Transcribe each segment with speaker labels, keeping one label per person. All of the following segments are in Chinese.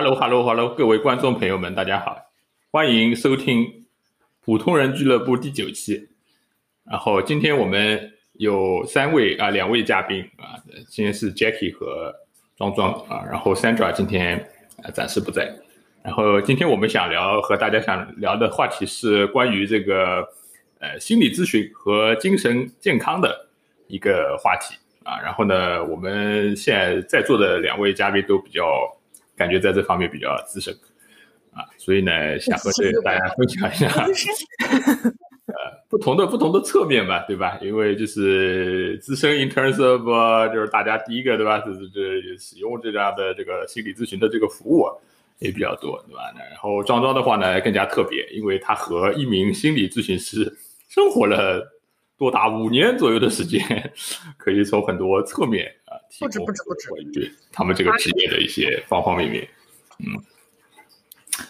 Speaker 1: Hello，Hello，Hello，各位观众朋友们，大家好，欢迎收听普通人俱乐部第九期。然后今天我们有三位啊，两位嘉宾啊，今天是 Jackie 和庄庄啊，然后 Sandra 今天啊暂时不在。然后今天我们想聊和大家想聊的话题是关于这个呃心理咨询和精神健康的一个话题啊。然后呢，我们现在在座的两位嘉宾都比较。感觉在这方面比较资深啊，所以呢，想和这大家分享一下，呃，不同的不同的侧面吧，对吧？因为就是资深 in terms of，就是大家第一个对吧？就是这使用这样的这个心理咨询的这个服务也比较多，对吧？然后庄庄的话呢更加特别，因为他和一名心理咨询师生活了多达五年左右的时间，可以从很多侧面。
Speaker 2: 不止不止不止，
Speaker 1: 对他们这个职业的一些方方面面，嗯，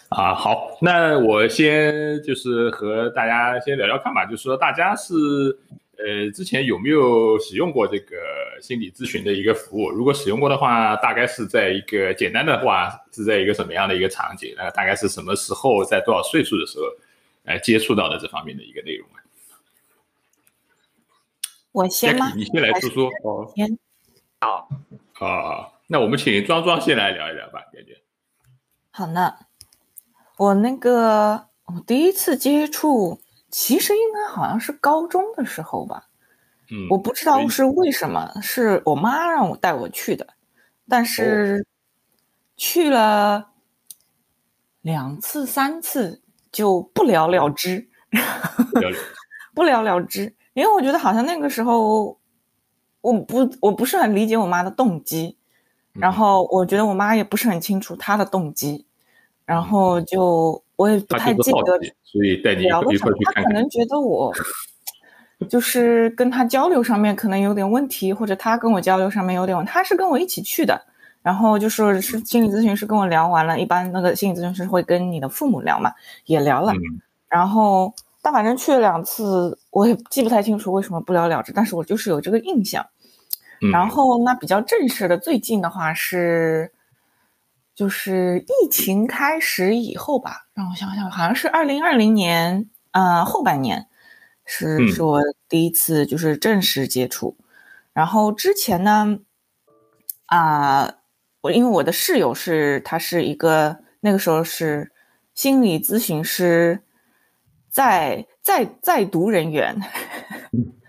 Speaker 1: 啊，好，那我先就是和大家先聊聊看吧，就是说大家是呃之前有没有使用过这个心理咨询的一个服务？如果使用过的话，大概是在一个简单的话是在一个什么样的一个场景？那，大概是什么时候，在多少岁数的时候，呃，接触到的这方面的一个内容啊？
Speaker 2: 我先吗？
Speaker 1: 你先来说说哦。
Speaker 2: 先。好，
Speaker 1: 好好，那我们请庄庄先来聊一聊吧，感觉。
Speaker 2: 好呢，我那个我第一次接触，其实应该好像是高中的时候吧。
Speaker 1: 嗯，
Speaker 2: 我不知道是为什么，是我妈让我带我去的，但是去了两次三次就不了了之，不了了之，因为我觉得好像那个时候。我不，我不是很理解我妈的动机，然后我觉得我妈也不是很清楚她的动机，然后就我也不太记得，
Speaker 1: 所以带你一块去看。
Speaker 2: 他可能觉得我 就是跟她交流上面可能有点问题，或者她跟我交流上面有点问题。他是跟我一起去的，然后就说是心理咨询师跟我聊完了，一般那个心理咨询师会跟你的父母聊嘛，也聊了，然后。但反正去了两次，我也记不太清楚为什么不了了之，但是我就是有这个印象。然后那比较正式的，最近的话是，就是疫情开始以后吧，让我想想，好像是二零二零年呃后半年，是是我第一次就是正式接触。然后之前呢，啊，我因为我的室友是他是一个那个时候是心理咨询师。在在在读人员，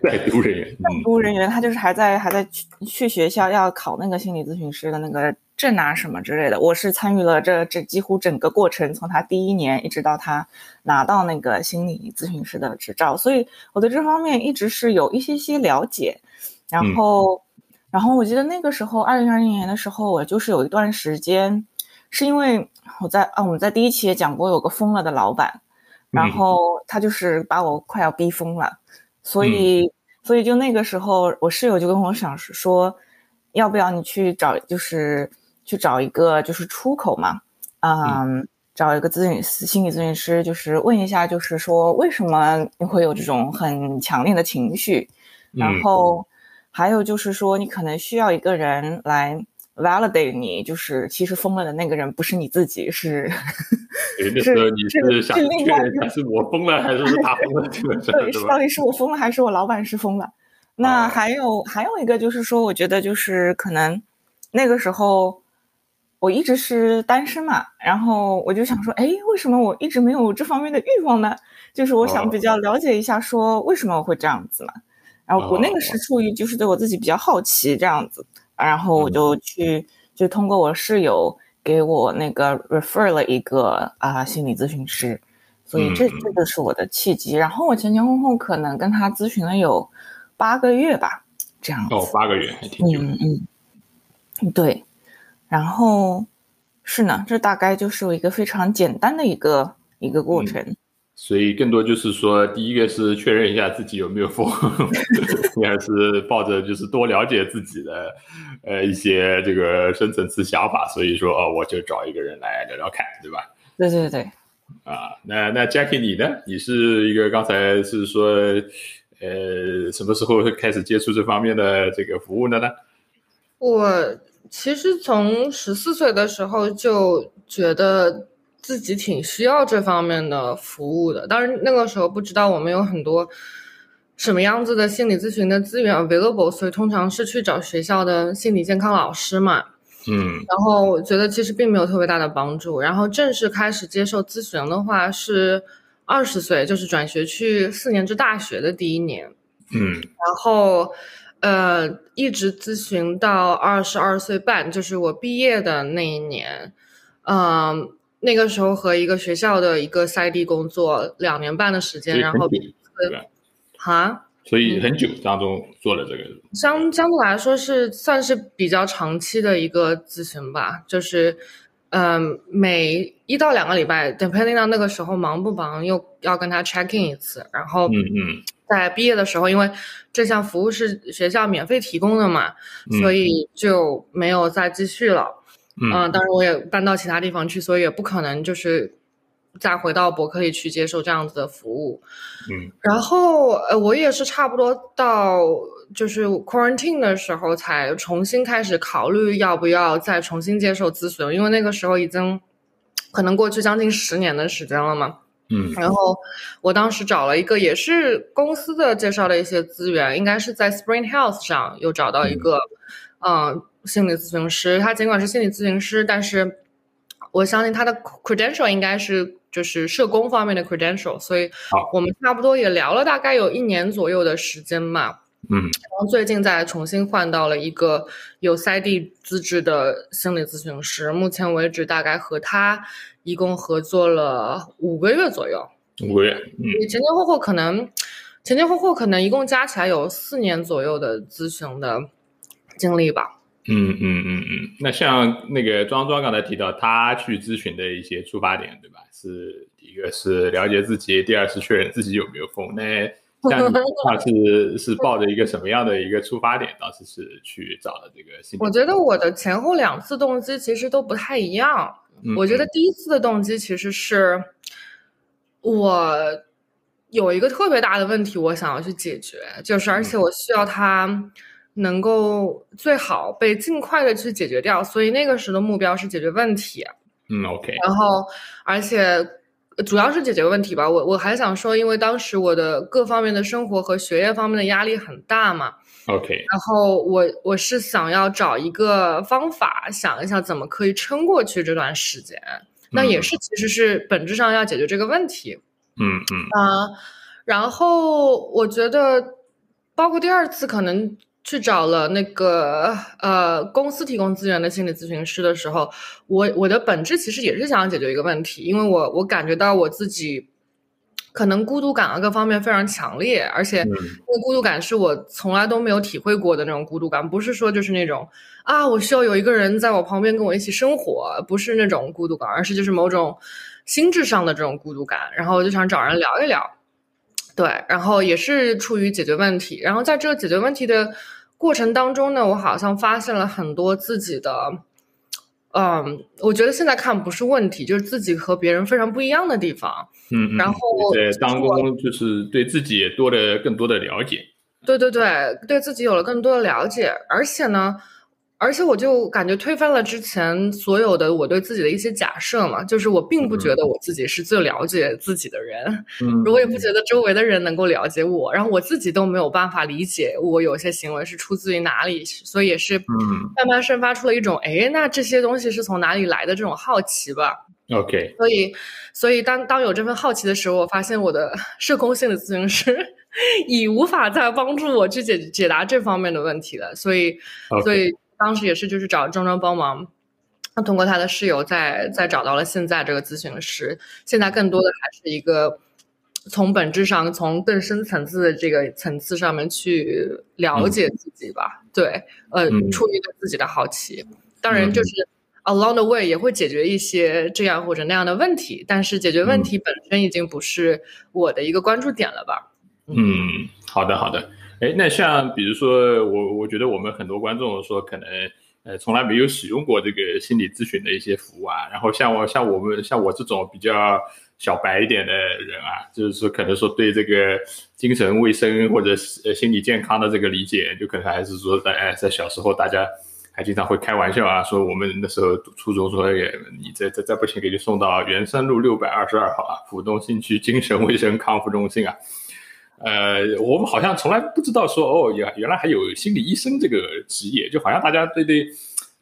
Speaker 1: 在读人员，
Speaker 2: 在读人员，他就是还在还在去去学校要考那个心理咨询师的那个证啊什么之类的。我是参与了这这几乎整个过程，从他第一年一直到他拿到那个心理咨询师的执照，所以我对这方面一直是有一些些了解。然后，然后我记得那个时候，二零二零年的时候，我就是有一段时间，是因为我在啊，我们在第一期也讲过，有个疯了的老板。然后他就是把我快要逼疯了，所以所以就那个时候，我室友就跟我想说，要不要你去找，就是去找一个就是出口嘛，嗯，找一个咨询师、心理咨询师，就是问一下，就是说为什么你会有这种很强烈的情绪，然后还有就是说你可能需要一个人来。Validate 你就是其实疯了的那个人不是你自己，是
Speaker 1: 那时候你是想确认他是我疯了还是他疯了？对，
Speaker 2: 到底是我疯了还是我老板是疯了？那还有还有一个就是说，我觉得就是可能那个时候我一直是单身嘛，然后我就想说，哎，为什么我一直没有这方面的欲望呢？就是我想比较了解一下，说为什么我会这样子嘛？然后我那个是出于就是对我自己比较好奇这样子。然后我就去，就通过我室友给我那个 refer 了一个啊心理咨询师，所以这这个是我的契机。然后我前前后后可能跟他咨询了有八个月吧，这样
Speaker 1: 哦，八个月还挺久。
Speaker 2: 嗯嗯，对。然后是呢，这大概就是一个非常简单的一个一个过程。
Speaker 1: 所以更多就是说，第一个是确认一下自己有没有疯，第二是抱着就是多了解自己的，呃一些这个深层次想法。所以说，哦，我就找一个人来聊聊看，对吧？
Speaker 2: 对对对。
Speaker 1: 啊，那那 Jackie 你呢？你是一个刚才是说，呃，什么时候开始接触这方面的这个服务的呢？
Speaker 3: 我其实从十四岁的时候就觉得自己挺需要这方面的服务的，当然那个时候不知道我们有很多什么样子的心理咨询的资源 available，所以通常是去找学校的心理健康老师嘛。
Speaker 1: 嗯
Speaker 3: 然后我觉得其实并没有特别大的帮助。然后正式开始接受咨询的话是二十岁，就是转学去四年制大学的第一年。
Speaker 1: 嗯
Speaker 3: 然后，呃，一直咨询到二十二岁半，就是我毕业的那一年。嗯、那个时候和一个学校的一个赛地工作两年半的时间，然后
Speaker 1: 所以很久对吧？
Speaker 3: 哈，
Speaker 1: 所以很久当中做了这个，
Speaker 3: 相相对来说是算是比较长期的一个咨询吧，就是，嗯、每一到两个礼拜，depending on 那个时候忙不忙，又要跟他 check in 一次，然后
Speaker 1: 嗯嗯。
Speaker 3: 在毕业的时候，因为这项服务是学校免费提供的嘛，
Speaker 1: 嗯。
Speaker 3: 所以就没有再继续了。
Speaker 1: 嗯
Speaker 3: 嗯，当然我也搬到其他地方去，所以也不可能就是再回到伯克利去接受这样子的服务。
Speaker 1: 嗯
Speaker 3: 然后呃，我也是差不多到就是 quarantine 的时候才重新开始考虑要不要再重新接受咨询，因为那个时候已经可能过去将近十年的时间了嘛。
Speaker 1: 嗯
Speaker 3: 然后我当时找了一个也是公司的介绍的一些资源，应该是在 Spring Health 上又找到一个，嗯、心理咨询师。他尽管是心理咨询师，但是我相信他的 credential 应该是就是社工方面的 credential，所以我们差不多也聊了大概有一年左右的时间嘛。
Speaker 1: 嗯
Speaker 3: 然后最近再重新换到了一个有 PsyD 资质的心理咨询师，目前为止大概和他一共合作了五个月左右。
Speaker 1: 五个月，嗯
Speaker 3: 前前后后可能前前后后可能一共加起来有四年左右的咨询的经历吧。
Speaker 1: 嗯嗯嗯嗯。那像那个庄庄刚才提到，他去咨询的一些出发点，对吧？是第一个是了解自己，第二是确认自己有没有疯。那像你的话是是抱着一个什么样的一个出发点，当时是去找了这个心理？
Speaker 3: 我觉得我的前后两次动机其实都不太一样。
Speaker 1: 嗯
Speaker 3: 我觉得第一次的动机其实是我有一个特别大的问题，我想要去解决，就是而且我需要它能够最好被尽快的去解决掉，所以那个时的目标是解决问题。
Speaker 1: 嗯，OK，
Speaker 3: 然后，而且主要是解决问题吧。我我还想说，因为当时我的各方面的生活和学业方面的压力很大嘛
Speaker 1: ，OK，
Speaker 3: 然后我我是想要找一个方法，想一下怎么可以撑过去这段时间。那也是其实是本质上要解决这个问题
Speaker 1: 嗯嗯
Speaker 3: 啊、然后我觉得，包括第二次可能去找了那个呃公司提供资源的心理咨询师的时候，我我的本质其实也是想要解决一个问题，因为我我感觉到我自己可能孤独感啊各方面非常强烈，而且
Speaker 1: 嗯
Speaker 3: 那个孤独感是我从来都没有体会过的那种孤独感，不是说就是那种啊我需要有一个人在我旁边跟我一起生活，不是那种孤独感，而是就是某种心智上的这种孤独感，然后我就想找人聊一聊。对，然后也是出于解决问题，然后在这个解决问题的过程当中呢，我好像发现了很多自己的，嗯，我觉得现在看不是问题，就是自己和别人非常不一样的地方。
Speaker 1: 嗯嗯，
Speaker 3: 然后
Speaker 1: 在当中就是对自己也多了更多的了解。
Speaker 3: 对对对，对自己有了更多的了解，而且呢，而且我就感觉推翻了之前所有的我对自己的一些假设嘛，就是我并不觉得我自己是最了解自己的人，
Speaker 1: 嗯
Speaker 3: 我也不觉得周围的人能够了解我，然后我自己都没有办法理解我有些行为是出自于哪里，所以也是
Speaker 1: 嗯。
Speaker 3: 慢慢生发出了一种，哎，那这些东西是从哪里来的这种好奇吧。
Speaker 1: OK，
Speaker 3: 所以，所以当当有这份好奇的时候，我发现我的社工性的咨询师已无法再帮助我去解解答这方面的问题了。所以所以当时也是就是找张张帮忙，那通过他的室友再再找到了现在这个咨询师。现在更多的还是一个从本质上，从更深层次的这个层次上面去了解自己吧。对，呃，
Speaker 1: 嗯
Speaker 3: 出于对自己的好奇，当然就是。Along the way 也会解决一些这样或者那样的问题，但是解决问题本身已经不是我的一个关注点了吧？
Speaker 1: 嗯，好的好的。哎，那像比如说我，我觉得我们很多观众说可能呃从来没有使用过这个心理咨询的一些服务啊，然后像我像我们像我这种比较小白一点的人啊，就是说可能说对这个精神卫生或者呃心理健康的这个理解，就可能还是说在哎在小时候大家。还经常会开玩笑啊，说我们那时候读初中说，也你再再再不行，给你送到元山路六百二十二号啊，浦东新区精神卫生康复中心啊。呃，我们好像从来不知道说哦，原原来还有心理医生这个职业，就好像大家对对，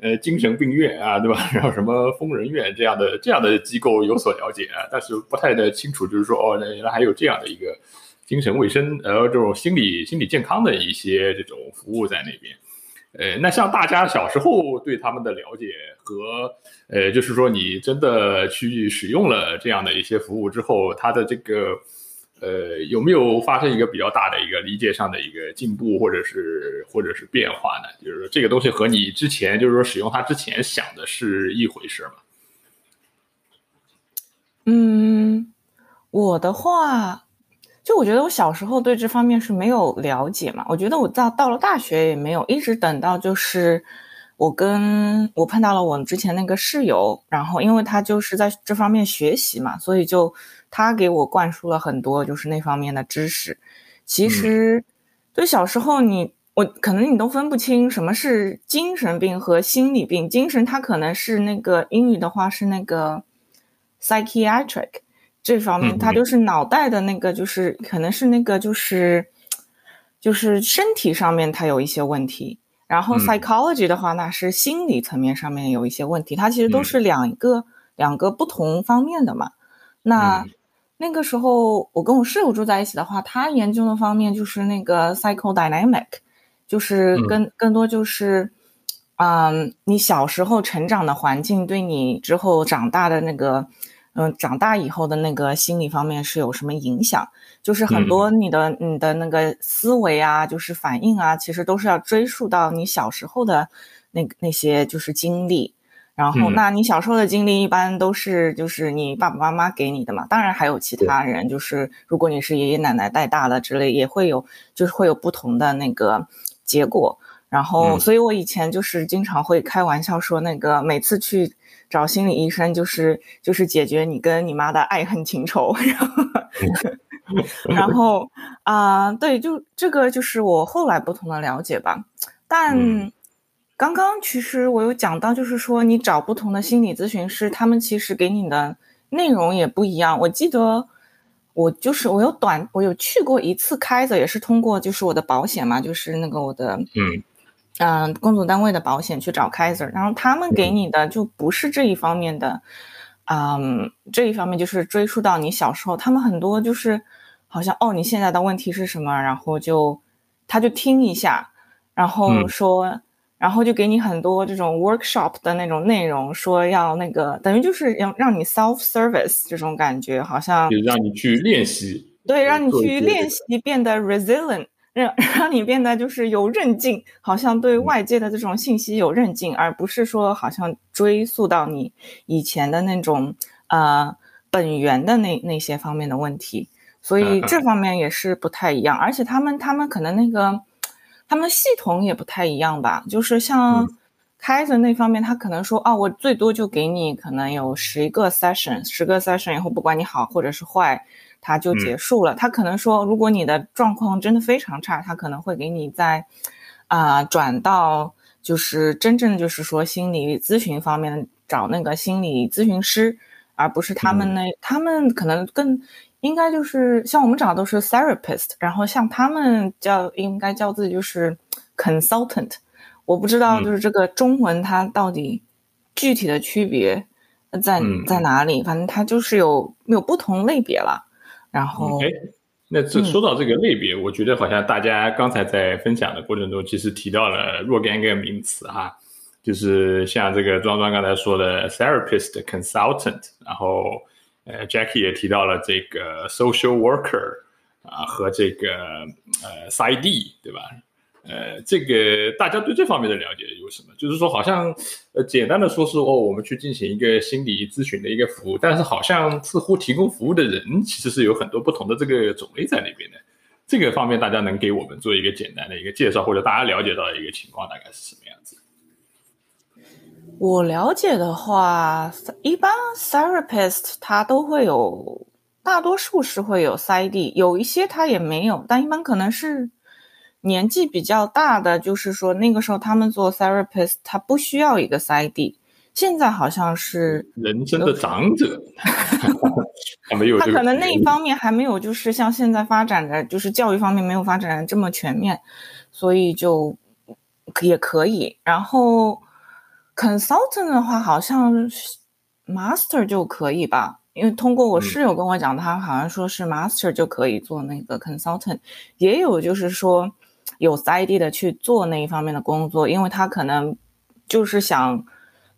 Speaker 1: 呃，精神病院啊，对吧？然后什么疯人院这样的这样的机构有所了解啊，但是不太的清楚，就是说哦，原来还有这样的一个精神卫生，呃，这种心理心理健康的一些这种服务在那边。呃，那像大家小时候对他们的了解和呃，就是说你真的去使用了这样的一些服务之后，他的这个。呃，有没有发生一个比较大的一个理解上的一个进步，或者是或者是变化呢？就是说这个东西和你之前就是说使用它之前想的是一回事吗？
Speaker 2: 嗯，我的话，就我觉得我小时候对这方面是没有了解嘛。我觉得我到到了大学也没有，一直等到就是我跟我碰到了我之前那个室友，然后因为他就是在这方面学习嘛，所以就。他给我灌输了很多就是那方面的知识。其实，就小时候你我可能你都分不清什么是精神病和心理病。精神它可能是那个英语的话是那个 psychiatric 这方面，它就是脑袋的那个，就是可能是那个就是就是身体上面它有一些问题。然后 psychology 的话，那是心理层面上面有一些问题。它其实都是两个两个不同方面的嘛。那那个时候，我跟我室友住在一起的话，他研究的方面就是那个 psychodynamic，就是更更多就是，嗯，你小时候成长的环境对你之后长大的那个，嗯，长大以后的那个心理方面是有什么影响？就是很多你的你的那个思维啊，就是反应啊，其实都是要追溯到你小时候的那那些就是经历。然后，那你小时候的经历一般都是就是你爸爸妈妈给你的嘛？当然还有其他人，就是如果你是爷爷奶奶带大的之类，也会有，就是会有不同的那个结果。然后，所以我以前就是经常会开玩笑说，那个每次去找心理医生，就是就是解决你跟你妈的爱恨情仇。然后 啊，对，就这个就是我后来不同的了解吧，但。刚刚其实我有讲到，就是说你找不同的心理咨询师，他们其实给你的内容也不一样。我记得我就是我有短我有去过一次开的，也是通过就是我的保险嘛，就是那个我的嗯嗯工作单位的保险去找开 r 然后他们给你的就不是这一方面的，嗯这一方面就是追溯到你小时候，他们很多就是好像哦你现在的问题是什么，然后就他就听一下，然后说。然后就给你很多这种 workshop 的那种内容，说要那个等于就是要让你 self service 这种感觉，好像
Speaker 1: 就让你去练习，
Speaker 2: 对，让你去练习变得 resilient，让 让你变得就是有韧劲，好像对外界的这种信息有韧劲，而不是说好像追溯到你以前的那种呃本源的那那些方面的问题，所以这方面也是不太一样，而且他们他们可能那个。他们系统也不太一样吧，就是像开着那方面，他可能说啊，我最多就给你可能有十个 session，十个 session 以后，不管你好或者是坏，他就结束了。他可能说，如果你的状况真的非常差，他可能会给你在啊转到就是真正就是说心理咨询方面找那个心理咨询师，而不是他们那他们可能更。应该就是像我们找的都是 therapist，然后像他们叫应该叫自己就是 consultant，我不知道就是这个中文它到底具体的区别在在哪里，反正它就是有有不同类别了。然后，
Speaker 1: 哎，那这说到这个类别，我觉得好像大家刚才在分享的过程中，其实提到了若干个名词哈，就是像这个庄庄刚才说的 therapist consultant，然后。呃，Jackie 也提到了这个 social worker 啊和这个呃 SID，对吧？呃，这个大家对这方面的了解有什么？就是说，好像呃简单的说是哦，我们去进行一个心理咨询的一个服务，但是好像似乎提供服务的人其实是有很多不同的这个种类在那边的。这个方面，大家能给我们做一个简单的一个介绍，或者大家了解到的一个情况大概是什么样子？
Speaker 2: 我了解的话，一般 therapist 他都会有，大多数是会有 side，有一些他也没有，但一般可能是年纪比较大的，就是说那个时候他们做 therapist，他不需要一个 PsyD。现在好像是
Speaker 1: 人生的长者，他没有
Speaker 2: 他可能那一方面还没有，就是像现在发展的，就是教育方面没有发展的这么全面，所以就也可以。然后 consultant 的话，好像 master 就可以吧，因为通过我室友跟我讲，他好像说是 master 就可以做那个 consultant，也有就是说有 ID 的去做那一方面的工作，因为他可能就是想。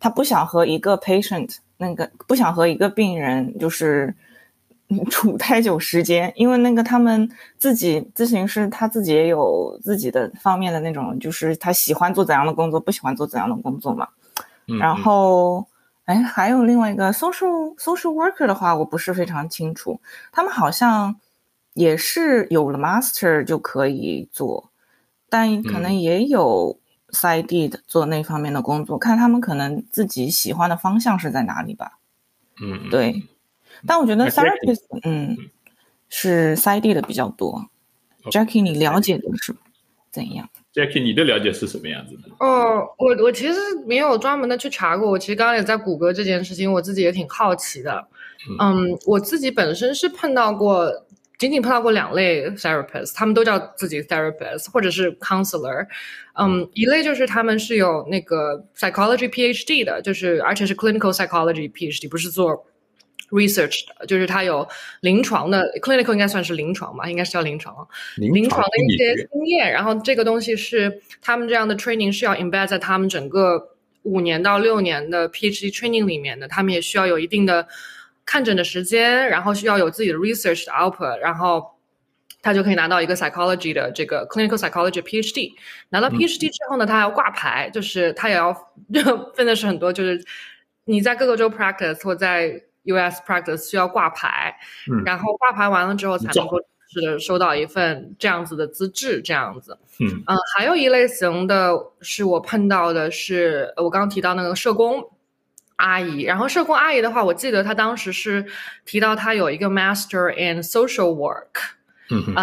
Speaker 2: 他不想和一个 patient 那个不想和一个病人就是 处太久时间，因为那个他们自己咨询师他自己也有自己的方面的那种，就是他喜欢做怎样的工作，不喜欢做怎样的工作嘛。然后，哎，还有另外一个 social social worker 的话，我不是非常清楚，他们好像也是有了 master 就可以做，但可能也有。side 的做那方面的工作，看他们可能自己喜欢的方向是在哪里吧。
Speaker 1: 嗯，
Speaker 2: 对。但我觉得 therapist，嗯，是 side 的比较多。Jackie，你了解的是怎样
Speaker 1: ？Jackie，你的了解是什么样子的？
Speaker 3: 哦，我我其实没有专门的去查过。我其实刚刚也在谷歌这件事情，我自己也挺好奇的。嗯，我自己本身是碰到过。仅仅碰到过两类 therapist，他们都叫自己 therapist 或者是 counselor。嗯，一类就是他们是有那个 psychology PhD 的，就是而且是 clinical psychology PhD，不是做 research 的，就是他有临床的 clinical 应该算是临床吧，应该是叫临床，临床的一些经验。然后这个东西是他们这样的 training 是要 embed 在他们整个五年到六年的 PhD training 里面的，他们也需要有一定的。看诊的时间，然后需要有自己的 research 的 output，然后他就可以拿到一个 psychology 的这个 clinical psychology PhD。拿到 PhD 之后呢，他还要挂牌，就是他也要 分的是很多，就是你在各个州 practice 或在 US practice 需要挂牌，然后挂牌完了之后才能够是收到一份这样子的资质，这样子。
Speaker 1: 嗯，
Speaker 3: 还有一类型的是我碰到的是我刚刚提到那个社工。阿姨，然后社工阿姨的话，我记得她当时是提到她有一个 Master in Social Work，
Speaker 1: 嗯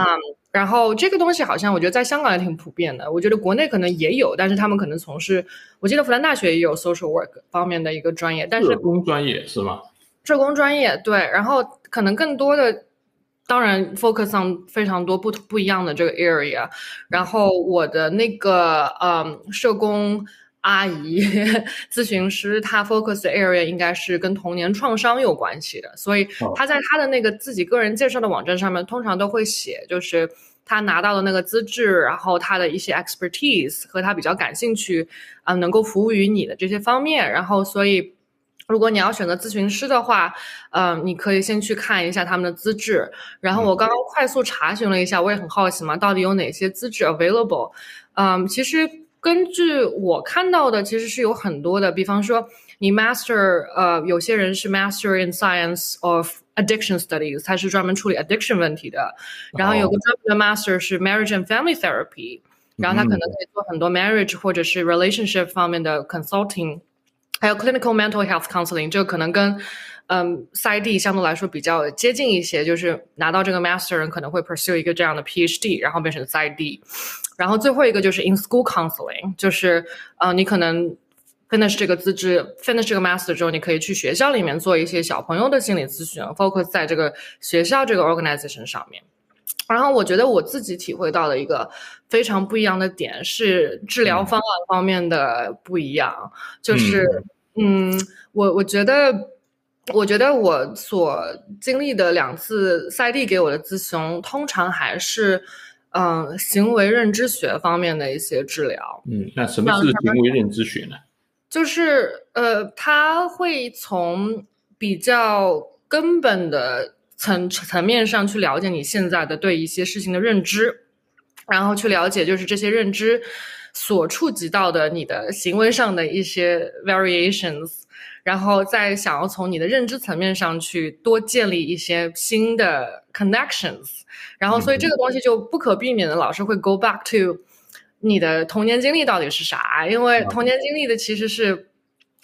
Speaker 3: 然后这个东西好像我觉得在香港也挺普遍的，我觉得国内可能也有，但是他们可能从事，我记得复旦大学也有 Social Work 方面的一个专业，但是
Speaker 1: 社工专业是吗？
Speaker 3: 社工专业对，然后可能更多的，当然 focus on 非常多不不一样的这个 area，然后我的那个嗯社工。阿姨 咨询师，她 focus area 应该是跟童年创伤有关系的，所以她在她的那个自己个人介绍的网站上面，通常都会写，就是他拿到的那个资质，然后他的一些 expertise 和他比较感兴趣啊，能够服务于你的这些方面。然后，所以如果你要选择咨询师的话，嗯，你可以先去看一下他们的资质。然后我刚刚快速查询了一下，我也很好奇嘛，到底有哪些资质 available？嗯，其实。根据我看到的，其实是有很多的。比方说，你 master，呃，有些人是 master in science of addiction studies，他是专门处理 addiction 问题的。然后有个专门的 master 是 marriage and family therapy，然后他可能可以做很多 marriage 或者是 relationship 方面的 consulting，还有 clinical mental health counseling，这个可能跟嗯 side 相对来说比较接近一些，就是拿到这个 master 人可能会 pursue 一个这样的 PhD，然后变成 side。然后最后一个就是 in school counseling，就是呃，你可能 finish 这个资质，finish 这个 master 之后，你可以去学校里面做一些小朋友的心理咨询，focus 在这个学校这个 organization 上面。然后我觉得我自己体会到的一个非常不一样的点是治疗方案方面的不一样，就是嗯，我我觉得我觉得我所经历的两次赛地给我的咨询，通常还是。嗯，行为认知学方面的一些治疗。
Speaker 1: 嗯，那什么是行为认知学呢？
Speaker 3: 就是呃，他会从比较根本的层层面上去了解你现在的对一些事情的认知，然后去了解就是这些认知所触及到的你的行为上的一些 variations，然后再想要从你的认知层面上去多建立一些新的 connections。然后，所以这个东西就不可避免的，老是会 go back to 你的童年经历到底是啥？因为童年经历的其实是，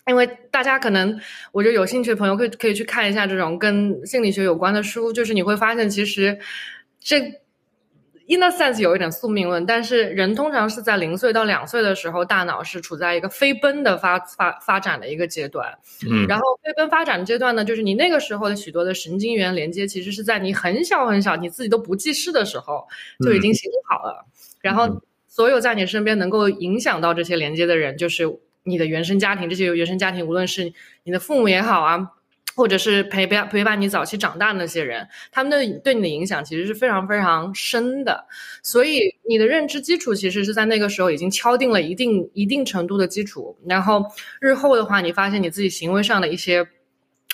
Speaker 3: 因为大家可能我觉得有兴趣的朋友可以可以去看一下这种跟心理学有关的书，就是你会发现，其实这 in a sense 有一点宿命论，但是人通常是在零岁到两岁的时候，大脑是处在一个飞奔的发发发展的一个阶段。
Speaker 1: 嗯，
Speaker 3: 然后飞奔发展阶段呢，就是你那个时候的许多的神经元连接，其实是在你很小很小，你自己都不记事的时候就已经形成好了。然后所有在你身边能够影响到这些连接的人，就是你的原生家庭。这些原生家庭，无论是你的父母也好啊。或者是陪伴陪伴你早期长大的那些人，他们的对你的影响其实是非常非常深的，所以你的认知基础其实是在那个时候已经敲定了一定一定程度的基础，然后日后的话，你发现你自己行为上的一些，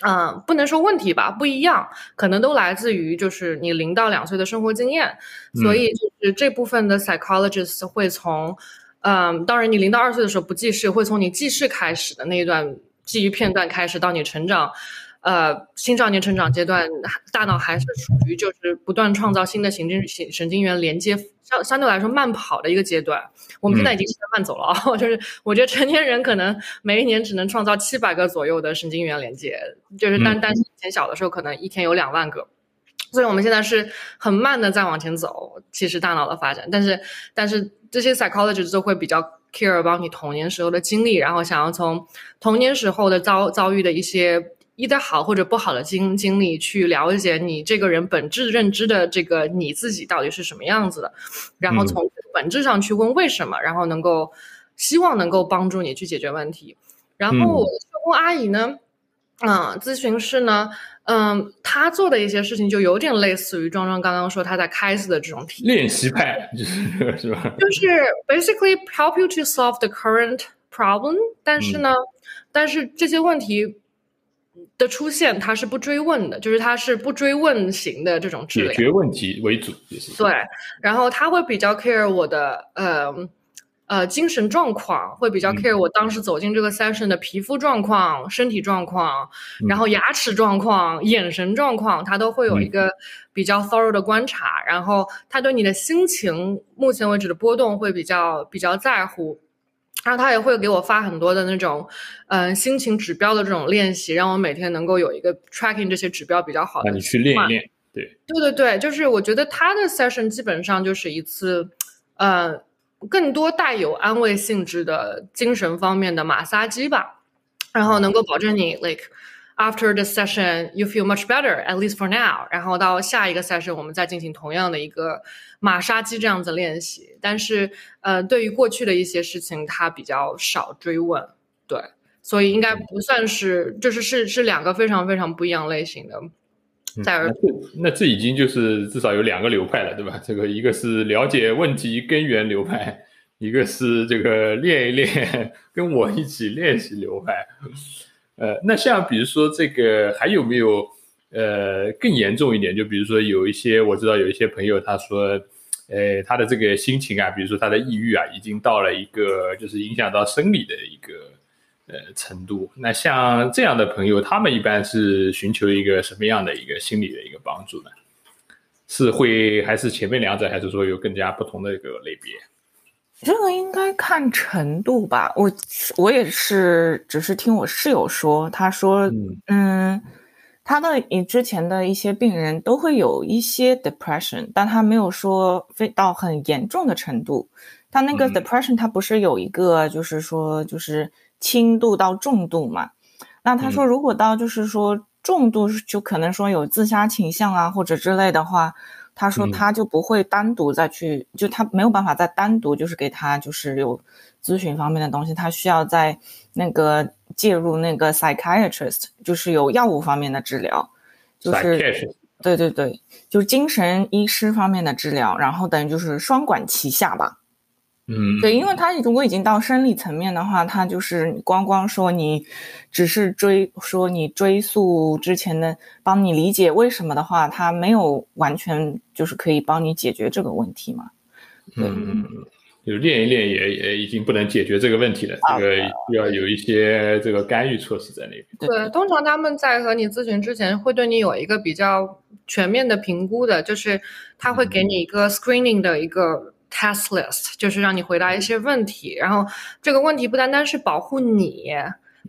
Speaker 3: 嗯，不能说问题吧，不一样，可能都来自于就是你零到两岁的生活经验，所以就是这部分的 psychologist 会从，嗯，当然你零到二岁的时候不记事，会从你记事开始的那一段记忆片段开始到你成长。呃，青少年成长阶段，大脑还是属于就是不断创造新的神经神神经元连接，相相对来说慢跑的一个阶段。我们现在已经是在慢走了啊，就是我觉得成年人可能每一年只能创造七百个左右的神经元连接，就是但但是以前小的时候可能一天有两万个，所以我们现在是很慢的在往前走。其实大脑的发展，但是但是这些 psychologists 都会比较 care about 你童年时候的经历，然后想要从童年时候的遭遭遇的一些。一的好或者不好的经经历，去了解你这个人本质认知的这个你自己到底是什么样子的，然后从本质上去问为什么，然后能够希望能够帮助你去解决问题。然后我的社工阿姨呢，嗯，咨询师呢，嗯，她做的一些事情就有点类似于庄庄刚刚说她在开始的这种体
Speaker 1: 练习派，就是 是吧？
Speaker 3: 就是 basically help you to solve the current problem，但是呢，但是这些问题。的出现，他是不追问的，就是他是不追问型的这种治疗，
Speaker 1: 解决问题为主，
Speaker 3: 对。然后他会比较 care 我的呃呃精神状况，会比较 care 我当时走进这个 session 的皮肤状况、身体状况，然后牙齿状况、眼神状况，他都会有一个比较 thorough 的观察。然后他对你的心情目前为止的波动会比较比较在乎。然后他也会给我发很多的那种，嗯，心情指标的这种练习，让我每天能够有一个 tracking 这些指标比较好的。
Speaker 1: 那你去练一练，对，
Speaker 3: 对对对，就是我觉得他的 session 基本上就是一次，呃，更多带有安慰性质的精神方面的马杀鸡吧，然后能够保证你 like。After the session, you feel much better, at least for now. 然后到下一个 session，我们再进行同样的一个马杀鸡这样子练习。但是，呃，对于过去的一些事情，他比较少追问，对，所以应该不算是，就是是是两个非常非常不一样类型的。在而
Speaker 1: 那这已经就是至少有两个流派了，对吧？这个一个是了解问题根源流派，一个是这个练一练，跟我一起练习流派。呃，那像比如说这个还有没有呃更严重一点？就比如说有一些我知道有一些朋友他说，呃，他的这个心情啊，比如说他的抑郁啊，已经到了一个就是影响到生理的一个呃程度。那像这样的朋友，他们一般是寻求一个什么样的一个心理的一个帮助呢？是会还是前面两者，还是说有更加不同的一个类别？
Speaker 2: 这个应该看程度吧，我我也是，只是听我室友说，他说，嗯，他的你之前的一些病人都会有一些 depression，但他没有说非到很严重的程度。他那个 depression，他不是有一个就是说就是轻度到重度嘛？那他说如果到就是说重度，就可能说有自杀倾向啊或者之类的话。他说他就不会单独再去，就他没有办法再单独就是给他就是有咨询方面的东西，他需要在那个介入那个 psychiatrist，就是有药物方面的治疗，就是对对对，就是精神医师方面的治疗，然后等于就是双管齐下吧。
Speaker 1: 嗯，
Speaker 2: 对，因为他如果已经到生理层面的话，他就是光光说你只是追说你追溯之前的，帮你理解为什么的话，他没有完全就是可以帮你解决这个问题嘛。
Speaker 1: 嗯，就练一练也也已经不能解决这个问题了，这个要有一些这个干预措施在那边。
Speaker 3: 对，通常他们在和你咨询之前会对你有一个比较全面的评估的，就是他会给你一个 screening 的一个。Test list 就是让你回答一些问题，然后这个问题不单单是保护你，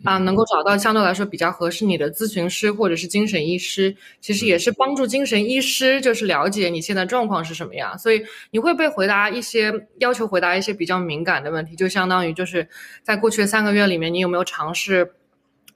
Speaker 3: 啊，能够找到相对来说比较合适你的咨询师或者是精神医师，其实也是帮助精神医师就是了解你现在状况是什么样。所以你会被回答一些要求回答一些比较敏感的问题，就相当于就是在过去的三个月里面，你有没有尝试？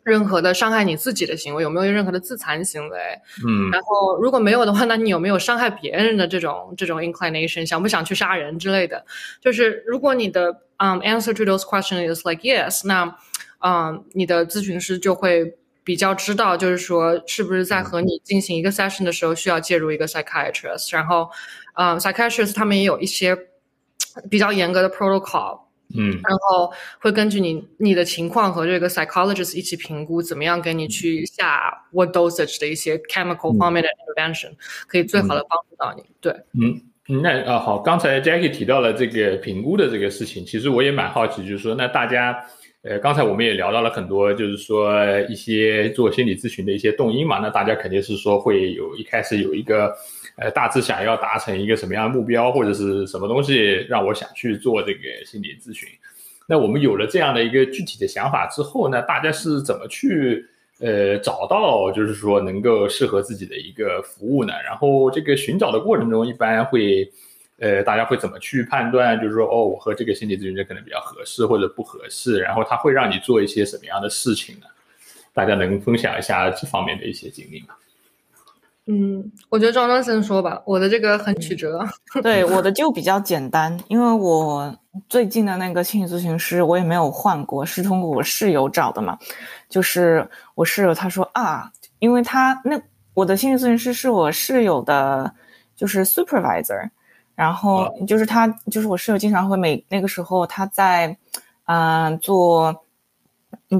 Speaker 3: 任何的伤害你自己的行为有没有任何的自残行为？
Speaker 1: 嗯，
Speaker 3: 然后如果没有的话，那你有没有伤害别人的这种这种 inclination？想不想去杀人之类的？就是如果你的嗯 answer to those questions is like yes，那嗯你的咨询师就会比较知道，就是说是不是在和你进行一个 session 的时候需要介入一个 psychiatrist。然后嗯 psychiatrist 他们也有一些比较严格的 protocol。
Speaker 1: 嗯，
Speaker 3: 然后会根据你你的情况和这个 psychologist 一起评估，怎么样给你去下 what dosage 的一些 chemical 方面的 intervention，可以最好的帮助到你。对，
Speaker 1: 嗯，那啊好，刚才 Jackie 提到了这个评估的这个事情，其实我也蛮好奇，就是说，那大家，呃，刚才我们也聊到了很多，就是说一些做心理咨询的一些动因嘛，那大家肯定是说会有一开始有一个。呃，大致想要达成一个什么样的目标，或者是什么东西让我想去做这个心理咨询？那我们有了这样的一个具体的想法之后呢，大家是怎么去呃找到就是说能够适合自己的一个服务呢？然后这个寻找的过程中，一般会呃大家会怎么去判断？就是说哦，我和这个心理咨询师可能比较合适或者不合适，然后他会让你做一些什么样的事情呢？大家能分享一下这方面的一些经历吗？
Speaker 3: 嗯，我觉得庄庄先说吧，我的这个很曲折。
Speaker 2: 对，我的就比较简单，因为我最近的那个心理咨询师我也没有换过，是通过我室友找的嘛。就是我室友他说啊，因为他那我的心理咨询师是我室友的，就是 supervisor，然后就是他就是我室友经常会每那个时候他在嗯做，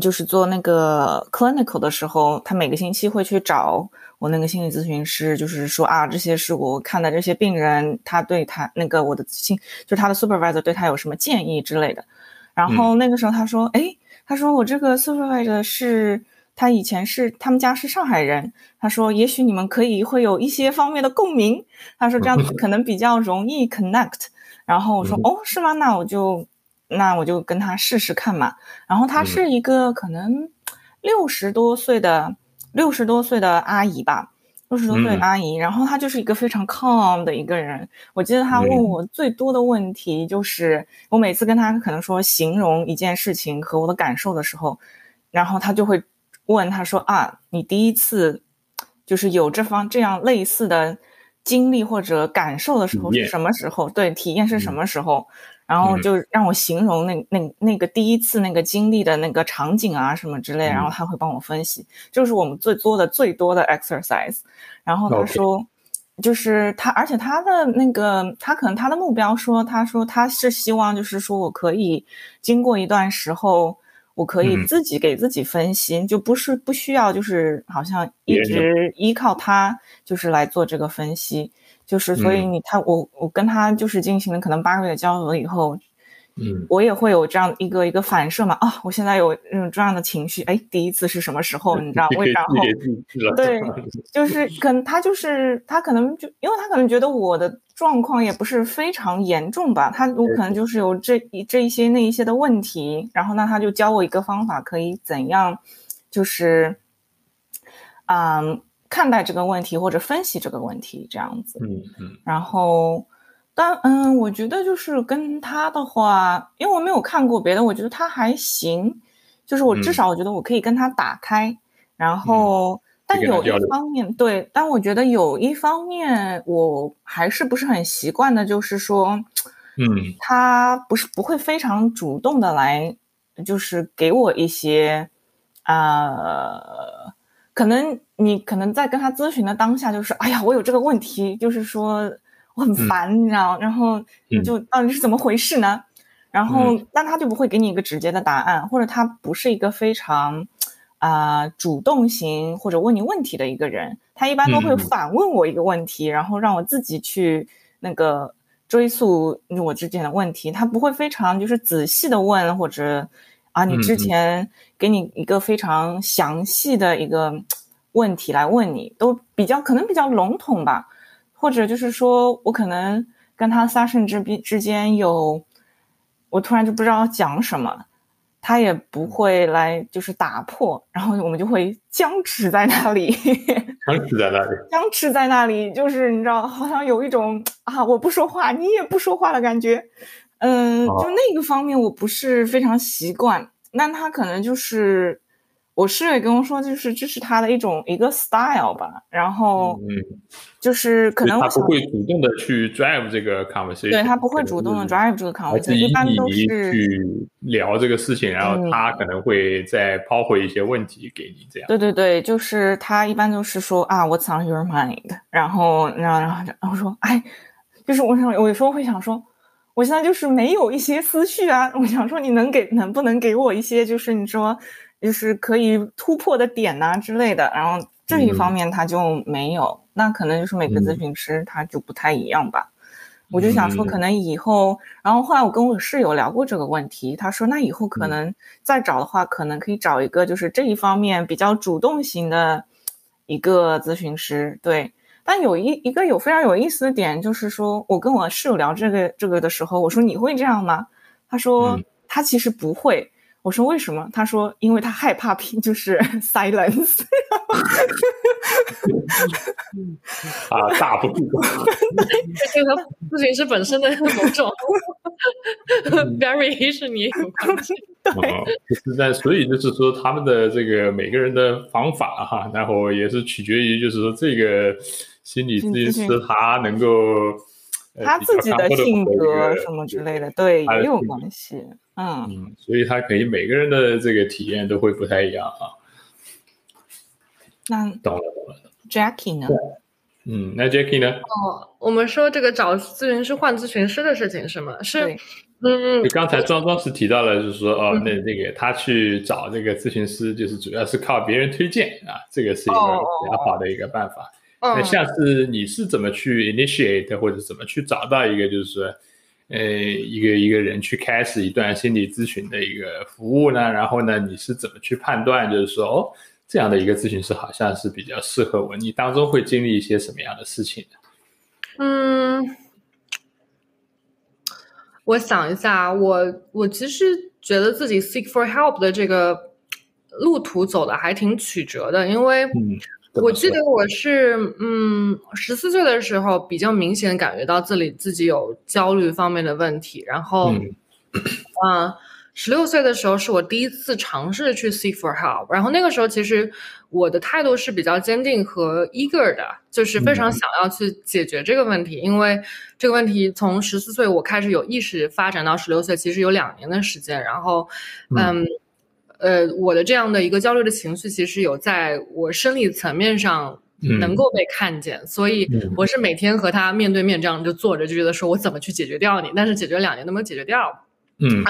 Speaker 2: 就是做那个 clinical 的时候，他每个星期会去找。我那个心理咨询师就是说啊，这些是我看的这些病人，他对他那个我的心，就是他的 supervisor 对他有什么建议之类的。然后那个时候他说，哎，他说我这个 supervisor 是他以前是他们家是上海人，他说也许你们可以会有一些方面的共鸣，他说这样子可能比较容易 connect。然后我说哦，是吗？那我就那我就跟他试试看嘛。然后他是一个可能六十多岁的。六十多岁的阿姨吧，六十多岁阿姨，然后她就是一个非常 calm 的一个人。我记得她问我最多的问题就是，我每次跟她可能说形容一件事情和我的感受的时候，然后她就会问她说啊，你第一次就是有这方这样类似的经历或者感受的时候是什么时候？对，体验是什么时候？然后就让我形容那那那个第一次那个经历的那个场景啊什么之类，然后他会帮我分析，就是我们最多的最多的 exercise。然后他说，就是他，而且他的那个他可能他的目标说，他说他是希望就是说我可以经过一段时候，我可以自己给自己分析，就不是不需要就是好像一直依靠他就是来做这个分析。就是，所以你他我我跟他就是进行了可能八个月交流以后，
Speaker 1: 嗯，
Speaker 2: 我也会有这样一个一个反射嘛啊，我现在有嗯这样的情绪，哎，第一次是什么时候？你知道？为然后对，就是可能他就是他可能就因为他可能觉得我的状况也不是非常严重吧，他我可能就是有这一这一些那一些的问题，然后那他就教我一个方法，可以怎样，就是，嗯。看待这个问题或者分析这个问题这样子，
Speaker 1: 嗯嗯，
Speaker 2: 然后，但嗯，我觉得就是跟他的话，因为我没有看过别的，我觉得他还行，就是我至少我觉得我可以跟他打开，然后，但有一方面对，但我觉得有一方面我还是不是很习惯的，就是说，
Speaker 1: 嗯，
Speaker 2: 他不是不会非常主动的来，就是给我一些，呃。可能你可能在跟他咨询的当下，就是哎呀，我有这个问题，就是说我很烦，你知道，然后你就到底是怎么回事呢？然后，但他就不会给你一个直接的答案，或者他不是一个非常啊主动型或者问你问题的一个人，他一般都会反问我一个问题，然后让我自己去那个追溯我之前的问题，他不会非常就是仔细的问或者。啊，你之前给你一个非常详细的一个问题来问你，都比较可能比较笼统吧，或者就是说我可能跟他 session 之之之间有，我突然就不知道讲什么，他也不会来就是打破，然后我们就会僵持在那里，
Speaker 1: 僵持在那里，
Speaker 2: 僵持在那里，就是你知道，好像有一种啊，我不说话，你也不说话的感觉。嗯，就那个方面我不是非常习惯，那他可能就是我室友跟我说，就是这是他的一种一个 style 吧，然后
Speaker 1: 嗯，
Speaker 2: 就是可能
Speaker 1: 他不会主动的去 drive 这个 conversation，
Speaker 2: 对他不会主动的 drive 这个 conversation，一般都是
Speaker 1: 去聊这个事情，然后他可能会再抛回一些问题给你，这样。
Speaker 2: 对对对，就是他一般都是说啊，What's on your mind？然后，然后，然后，然后说，哎，就是我想，我有时候会想说。我现在就是没有一些思绪啊，我想说你能给能不能给我一些就是你说就是可以突破的点呐之类的，然后这一方面他就没有，那可能就是每个咨询师他就不太一样吧。我就想说可能以后，然后后来我跟我室友聊过这个问题，他说那以后可能再找的话，可能可以找一个就是这一方面比较主动型的一个咨询师，对。但有一一个有非常有意思的点，就是说我跟我室友聊这个这个的时候，我说你会这样吗？他说他其实不会。我说为什么？他说因为他害怕拼，就是 silence。
Speaker 1: 啊，大不住。
Speaker 3: 这个咨询师本身的某种 variation 也有关系。
Speaker 1: 哦，就是在，所以就是说他们的这个每个人的方法哈，然后也是取决于就是说这个。心理咨询师他能够，
Speaker 2: 他自己的性格什么之类的，对也有关系，
Speaker 1: 嗯嗯，所以他可以每个人的这个体验都会不太一样啊。
Speaker 2: 那
Speaker 1: 懂了懂了
Speaker 2: ，Jackie 呢？
Speaker 1: 嗯，那 Jackie 呢？
Speaker 3: 哦，我们说这个找咨询师换咨询师的事情是吗？是，嗯嗯。
Speaker 1: 刚才庄庄是提到了，就是说哦，那那个他去找这个咨询师，就是主要是靠别人推荐啊，这个是一个比较好的一个办法。那下次你是怎么去 initiate 或者怎么去找到一个就是说，呃，一个一个人去开始一段心理咨询的一个服务呢？然后呢，你是怎么去判断就是说，哦，这样的一个咨询师好像是比较适合我？你当中会经历一些什么样的事情呢？
Speaker 3: 嗯，我想一下，我我其实觉得自己 seek for help 的这个路途走的还挺曲折的，因为。我记得我是嗯十四岁的时候比较明显感觉到自己自己有焦虑方面的问题，然后嗯 十六岁的时候是我第一次尝试去 seek for help，然后那个时候其实我的态度是比较坚定和 eager 的，就是非常想要去解决这个问题，因为这个问题从十四岁我开始有意识发展到十六岁，其实有两年的时间，然后嗯。呃，我的这样的一个焦虑的情绪，其实有在我生理层面上能够被看见，所以我是每天和他面对面这样就坐着，就觉得说我怎么去解决掉你，但是解决两年都没有解决掉。
Speaker 1: 嗯，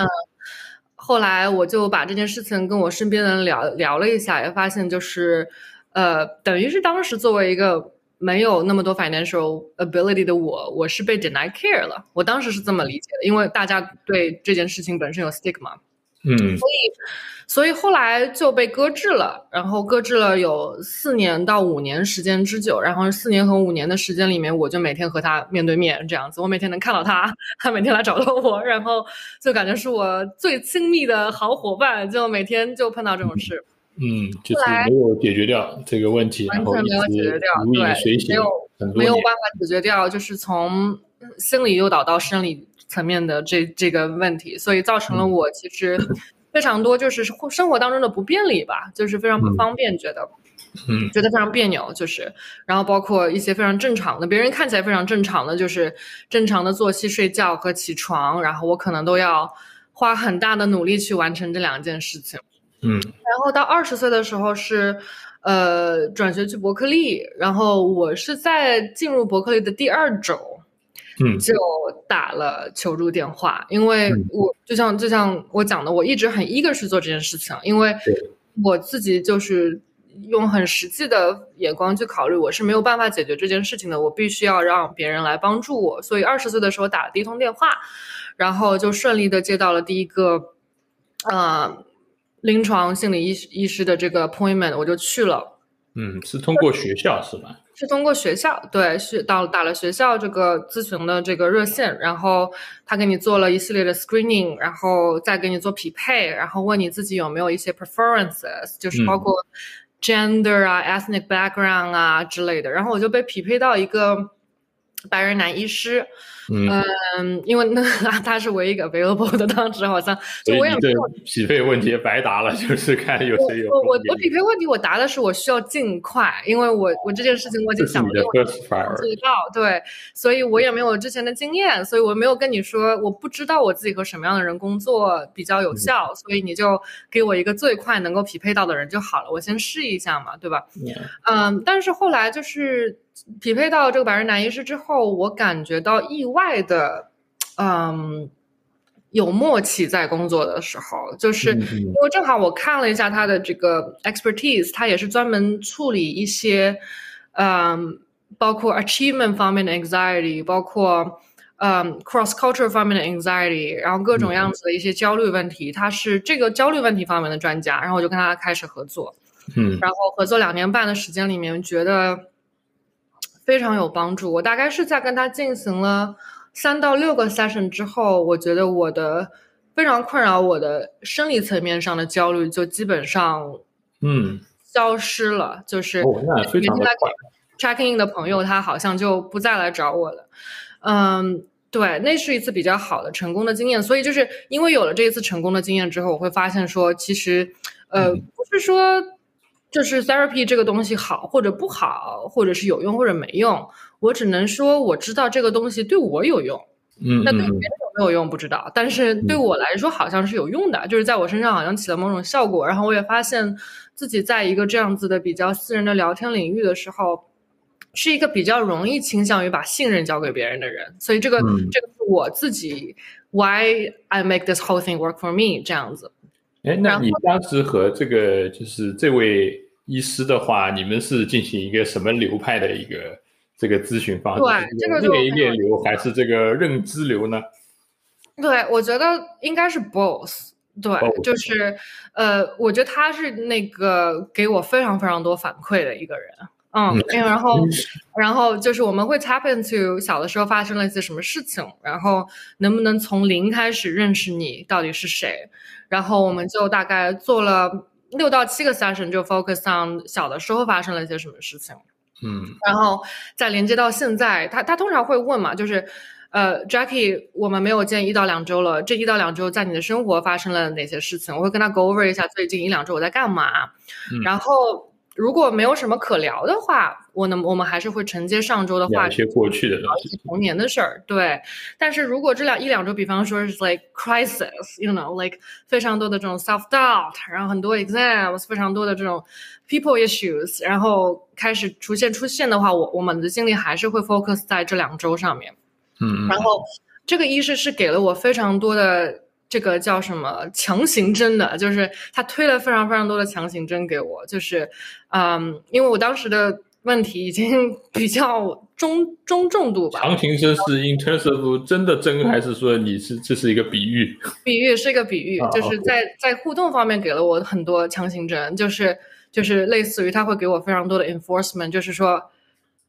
Speaker 3: 后来我就把这件事情跟我身边的人聊聊了一下，也发现就是，呃，等于是当时作为一个没有那么多 financial ability 的我，我是被 deny care 了。我当时是这么理解的，因为大家对这件事情本身有 stigma。
Speaker 1: 嗯，
Speaker 3: 所以，所以后来就被搁置了，然后搁置了有四年到五年时间之久，然后四年和五年的时间里面，我就每天和他面对面这样子，我每天能看到他，他每天来找到我，然后就感觉是我最亲密的好伙伴，就每天就碰到这种事。
Speaker 1: 嗯，就是没有解决掉这个问题，
Speaker 3: 完全没有解决掉，对，没有没有办法解决掉，就是从心理诱导到生理。层面的这这个问题，所以造成了我其实非常多就是生活当中的不便利吧，就是非常不方便，觉得，
Speaker 1: 嗯，
Speaker 3: 觉得非常别扭，就是，然后包括一些非常正常的，别人看起来非常正常的，就是正常的作息、睡觉和起床，然后我可能都要花很大的努力去完成这两件事情，
Speaker 1: 嗯，
Speaker 3: 然后到二十岁的时候是，呃，转学去伯克利，然后我是在进入伯克利的第二周。
Speaker 1: 嗯，
Speaker 3: 就打了求助电话，因为我就像就像我讲的，我一直很 eager 去做这件事情，因为我自己就是用很实际的眼光去考虑，我是没有办法解决这件事情的，我必须要让别人来帮助我。所以二十岁的时候打了第一通电话，然后就顺利的接到了第一个呃临床心理医医师的这个 appointment，我就去了。
Speaker 1: 嗯，是通过学校是吧？
Speaker 3: 是通过学校，对，是到打了学校这个咨询的这个热线，然后他给你做了一系列的 screening，然后再给你做匹配，然后问你自己有没有一些 preferences，就是包括 gender 啊、ethnic background 啊之类的，然后我就被匹配到一个白人男医师。嗯，因为那 他是唯一一个 available 的，当时好像就我也没有
Speaker 1: 匹配问题白答了，就是看有谁有。
Speaker 3: 我我我匹配问题我答的是我需要尽快，因为我我这件事情我已经想了，做到对，所以我也没有之前的经验，所以我没有跟你说我不知道我自己和什么样的人工作比较有效，所以你就给我一个最快能够匹配到的人就好了，我先试一下嘛，对吧？嗯，但是后来就是。匹配到这个白人男医师之后，我感觉到意外的，嗯，有默契在工作的时候，就是因为正好我看了一下他的这个 expertise，他也是专门处理一些，嗯，包括 achievement 方面的 anxiety，包括嗯 cross culture 方面的 anxiety，然后各种样子的一些焦虑问题，他是这个焦虑问题方面的专家，然后我就跟他开始合作，
Speaker 1: 嗯，
Speaker 3: 然后合作两年半的时间里面，觉得。非常有帮助。我大概是在跟他进行了三到六个 session 之后，我觉得我的非常困扰我的生理层面上的焦虑就基本上
Speaker 1: 嗯
Speaker 3: 消失了。就是
Speaker 1: 每天来
Speaker 3: checking in 的朋友，他好像就不再来找我了。嗯，对，那是一次比较好的成功的经验。所以就是因为有了这一次成功的经验之后，我会发现说，其实呃，不是说。就是 therapy 这个东西好或者不好，或者是有用或者没用，我只能说我知道这个东西对我有用。
Speaker 1: 嗯，
Speaker 3: 那对别人有没有用不知道，但是对我来说好像是有用的，就是在我身上好像起了某种效果。然后我也发现自己在一个这样子的比较私人的聊天领域的时候，是一个比较容易倾向于把信任交给别人的人。所以这个这个是我自己 why I make this whole thing work for me 这样子。
Speaker 1: 哎，那你当时和这个就是这位。医师的话，你们是进行一个什么流派的一个这个咨询方式？
Speaker 3: 对，这个
Speaker 1: 内练流还是这个认知流呢？
Speaker 3: 对，我觉得应该是 both。对，就是呃，我觉得他是那个给我非常非常多反馈的一个人。嗯，然后然后就是我们会 tap into 小的时候发生了一些什么事情，然后能不能从零开始认识你到底是谁？然后我们就大概做了。六到七个 session 就 focus on 小的时候发生了一些什么事情，
Speaker 1: 嗯，
Speaker 3: 然后再连接到现在，他他通常会问嘛，就是，呃，Jackie，我们没有见一到两周了，这一到两周在你的生活发生了哪些事情？我会跟他 go over 一下最近一两周我在干嘛，然后。如果没有什么可聊的话，我能我们还是会承接上周的话
Speaker 1: 题，一些过去的
Speaker 3: 聊一些童年的事儿。对，但是如果这两一两周，比方说是 like crisis，you know，like 非常多的这种 self doubt，然后很多 exams，非常多的这种 people issues，然后开始出现出现的话，我我们的精力还是会 focus 在这两周上面。
Speaker 1: 嗯，
Speaker 3: 然后这个医师是给了我非常多的。这个叫什么强行针的，就是他推了非常非常多的强行针给我，就是，嗯，因为我当时的问题已经 比较中中重度吧。
Speaker 1: 强行针是 intensive 真的针，还是说你是这是一个比喻？
Speaker 3: 比喻是一个比喻，就是在在互动方面给了我很多强行针，就是就是类似于他会给我非常多的 enforcement，就是说。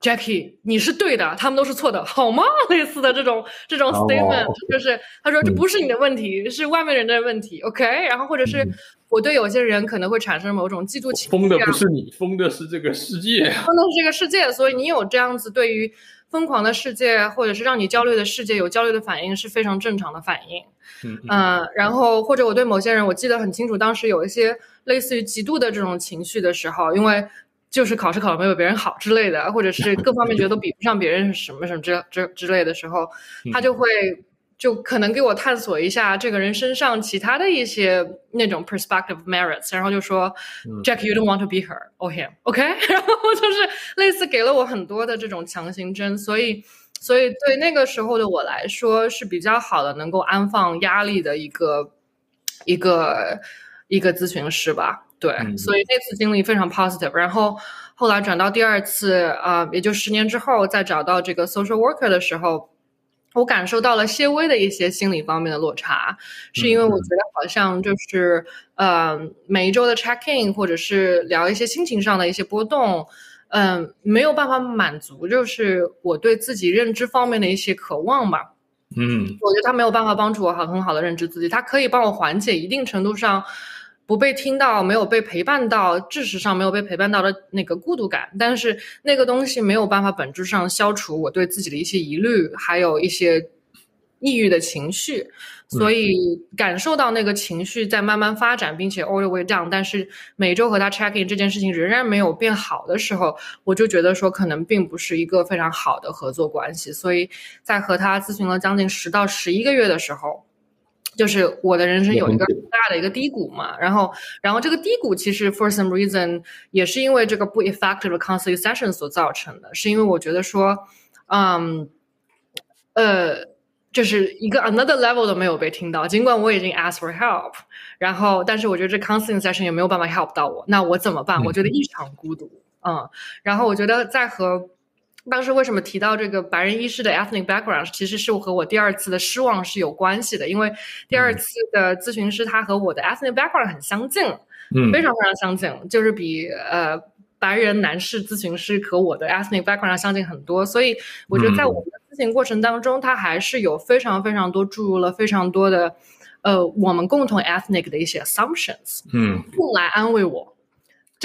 Speaker 3: Jackie，你是对的，他们都是错的，好吗？类似的这种这种 statement，就是他说这不是你的问题，是外面人的问题。OK，然后或者是我对有些人可能会产生某种嫉妒情绪。
Speaker 1: 疯的不是你，疯的是这个世界。
Speaker 3: 疯的是这个世界，所以你有这样子对于疯狂的世界，或者是让你焦虑的世界有焦虑的反应，是非常正常的反应。
Speaker 1: 嗯，
Speaker 3: 然后或者我对某些人，我记得很清楚，当时有一些类似于嫉妒的这种情绪的时候，因为。就是考试考的没有别人好之类的，或者是各方面觉得都比不上别人什么什么之之之类的时候，他就会就可能给我探索一下这个人身上其他的一些那种 perspective merits，然后就说 Jack，you don't want to be her or him，OK？然后就是类似给了我很多的这种强行针，所以所以对那个时候的我来说是比较好的，能够安放压力的一个一个一个咨询师吧。对，所以那次经历非常 positive。然后后来转到第二次啊，也就十年之后再找到这个 social worker 的时候，我感受到了些微的一些心理方面的落差，是因为我觉得好像就是呃每一周的 check in 或者是聊一些心情上的一些波动，嗯，没有办法满足，就是我对自己认知方面的一些渴望吧。
Speaker 1: 嗯
Speaker 3: 我觉得他没有办法帮助我好很好的认知自己，他可以帮我缓解一定程度上不被听到、没有被陪伴到、知识上没有被陪伴到的那个孤独感，但是那个东西没有办法本质上消除我对自己的一些疑虑，还有一些抑郁的情绪。所以感受到那个情绪在慢慢发展，并且 all the way down，但是每周和他 check in 这件事情仍然没有变好的时候，我就觉得说可能并不是一个非常好的合作关系。所以在和他咨询了将近十到十一个月的时候，就是我的人生有一个很大的一个低谷嘛，然后，然后这个低谷其实 for some reason 也是因为这个不 effective 的 counseling session 所造成的，是因为我觉得说，嗯，呃。就是一个 another level 都没有被听到，尽管我已经 ask for help，然后，但是我觉得这 counseling session 也没有办法 help 到我，那我怎么办？我觉得异常孤独，嗯，然后我觉得在和当时为什么提到这个白人医师的 ethnic background，其实是和我第二次的失望是有关系的，因为第二次的咨询师他和我的 ethnic background 很相近，
Speaker 1: 嗯，
Speaker 3: 非常非常相近，就是比呃白人男士咨询师和我的 ethnic background 相近很多，所以我觉得在我们的咨询过程当中，他还是有非常非常多注入了非常多的呃我们共同 ethnic 的一些 assumptions，
Speaker 1: 嗯，
Speaker 3: 用来安慰我。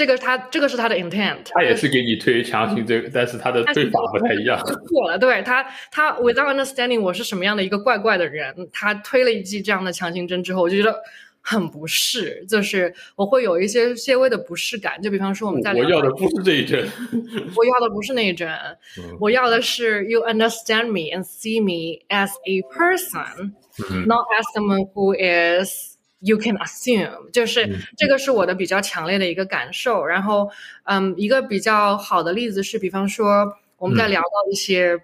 Speaker 3: 这个他这个是他的 intent，
Speaker 1: 他也是给你推强行这个，但是他的推法不太一样。
Speaker 3: 错了，对他他 without understanding 我是什么样的一个怪怪的人，他推了一剂这样的强行针之后，我就觉得很不适，就是我会有一些些微的不适感。就比方说我们在
Speaker 1: 我要的不是这一针，
Speaker 3: 我要的不是那一针，
Speaker 1: 嗯。
Speaker 3: 我要的是 you understand me and see me as a person，
Speaker 1: 嗯。
Speaker 3: not as someone who is you can assume，就是
Speaker 1: 嗯
Speaker 3: 这个是我的比较强烈的一个感受。然后，嗯，一个比较好的例子是，比方说我们在
Speaker 1: 嗯
Speaker 3: 聊到一些，